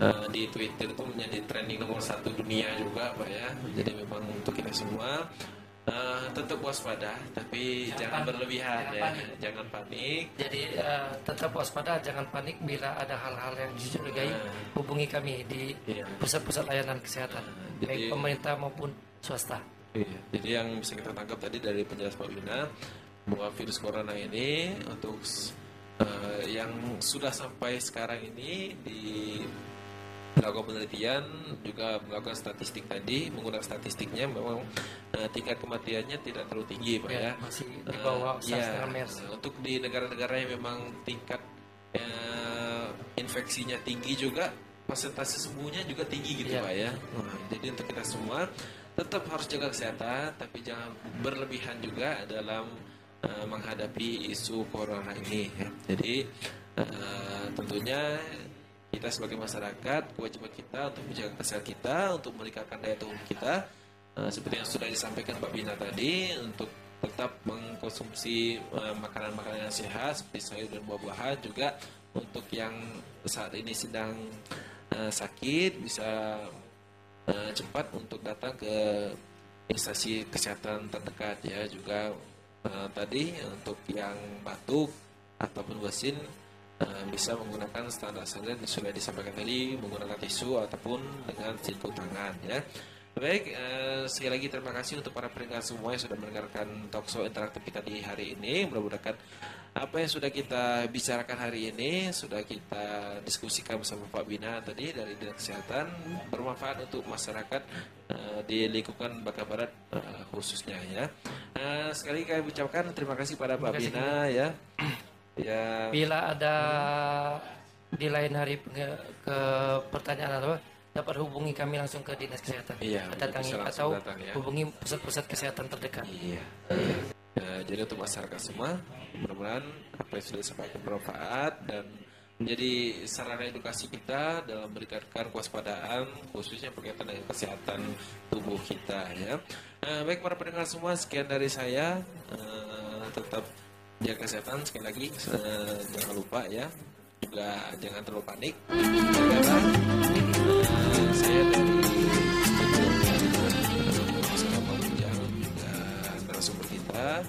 eh, di Twitter itu menjadi trending nomor satu dunia juga pak ya. Jadi memang untuk kita semua eh, tetap waspada, tapi jangan, panik. berlebihan Jangan ya, panik. jangan panik. Jadi eh, tetap waspada, jangan panik bila ada hal-hal yang dicurigai. Hubungi kami di Iya. pusat-pusat layanan kesehatan, Jadi- baik pemerintah maupun swasta. Iya, Jadi yang bisa kita tangkap tadi dari penjelasan Pak Wina bahwa virus corona ini untuk eh, yang sudah sampai sekarang ini di melakukan penelitian juga melakukan statistik tadi menggunakan statistiknya memang eh, tingkat kematiannya tidak terlalu tinggi pak ya. Ya, masih di bawah Eh, SARS ya, dengan MERS. Untuk di negara-negara yang memang tingkat eh, infeksinya tinggi juga persentase sembuhnya juga tinggi gitu Iya. pak ya. Nah, jadi untuk kita semua tetap harus jaga kesehatan tapi jangan berlebihan juga dalam eh, menghadapi isu corona ini. ya. Jadi eh, tentunya kita sebagai masyarakat kewajiban kita untuk menjaga kesehatan kita untuk meningkatkan daya tahan kita. Eh, seperti yang sudah disampaikan Pak Bina tadi untuk tetap mengkonsumsi eh, makanan-makanan yang sehat seperti sayur dan buah-buahan juga untuk yang saat ini sedang eh, sakit bisa eh, cepat untuk datang ke instansi kesehatan terdekat ya. Juga eh, tadi untuk yang batuk ataupun bersin eh, bisa menggunakan standar-standar yang sudah disampaikan tadi menggunakan tisu ataupun dengan siku tangan ya baik eh, sekali lagi terima kasih untuk para pendengar semua yang sudah mendengarkan talkshow interaktif kita di hari ini mudah-mudahan apa yang sudah kita bicarakan hari ini sudah kita diskusikan bersama Pak Bina tadi dari Dinas Kesehatan bermanfaat untuk masyarakat eh, di lingkungan Bangka Barat eh, khususnya ya. Eh, sekali kami ucapkan terima kasih pada Pak kasih, Bina ya. Ya. Bila ada di lain hari ke, ke pertanyaan atau apa, dapat hubungi kami langsung ke dinas kesehatan. Iya, datangi atau datang, ya. hubungi pusat-pusat kesehatan terdekat. Iya. Ya, jadi untuk masyarakat semua, mudah-mudahan apa yang sudah disampaikan bermanfaat dan menjadi sarana edukasi kita dalam meningkatkan kewaspadaan khususnya berkaitan dengan kesehatan tubuh kita ya. Eh, baik para pendengar semua, sekian dari saya. Eh, tetap jaga kesehatan sekali lagi eh, jangan lupa ya. Juga jangan terlalu panik. Jaga Eh, saya dari narasumber kita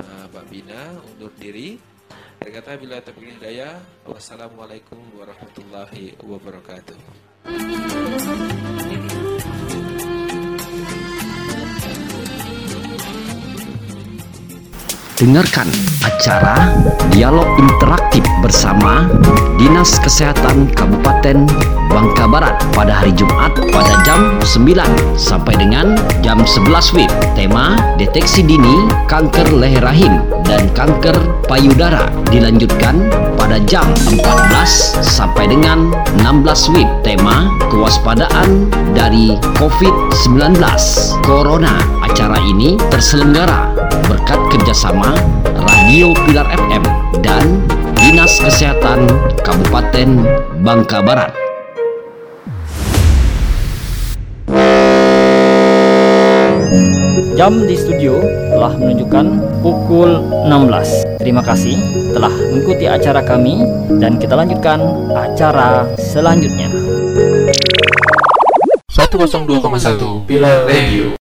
eh, Pak Bina undur diri. Kata bila taufiq hidayah. Wassalamualaikum warahmatullahi wabarakatuh. Dengarkan acara Dialog Interaktif bersama Dinas Kesehatan Kabupaten Bangka Barat pada hari Jumat pada jam 9 sampai dengan jam 11 WIB. Tema deteksi dini kanker leher rahim dan kanker payudara dilanjutkan pada jam 14 sampai dengan 16 WIB. Tema kewaspadaan dari COVID-19 Corona. Acara ini terselenggara berkat kerjasama Radio Pilar FM dan Dinas Kesehatan Kabupaten Bangka Barat. Jam di studio telah menunjukkan pukul 16. Terima kasih telah mengikuti acara kami dan kita lanjutkan acara selanjutnya. 102,1 Pilar Radio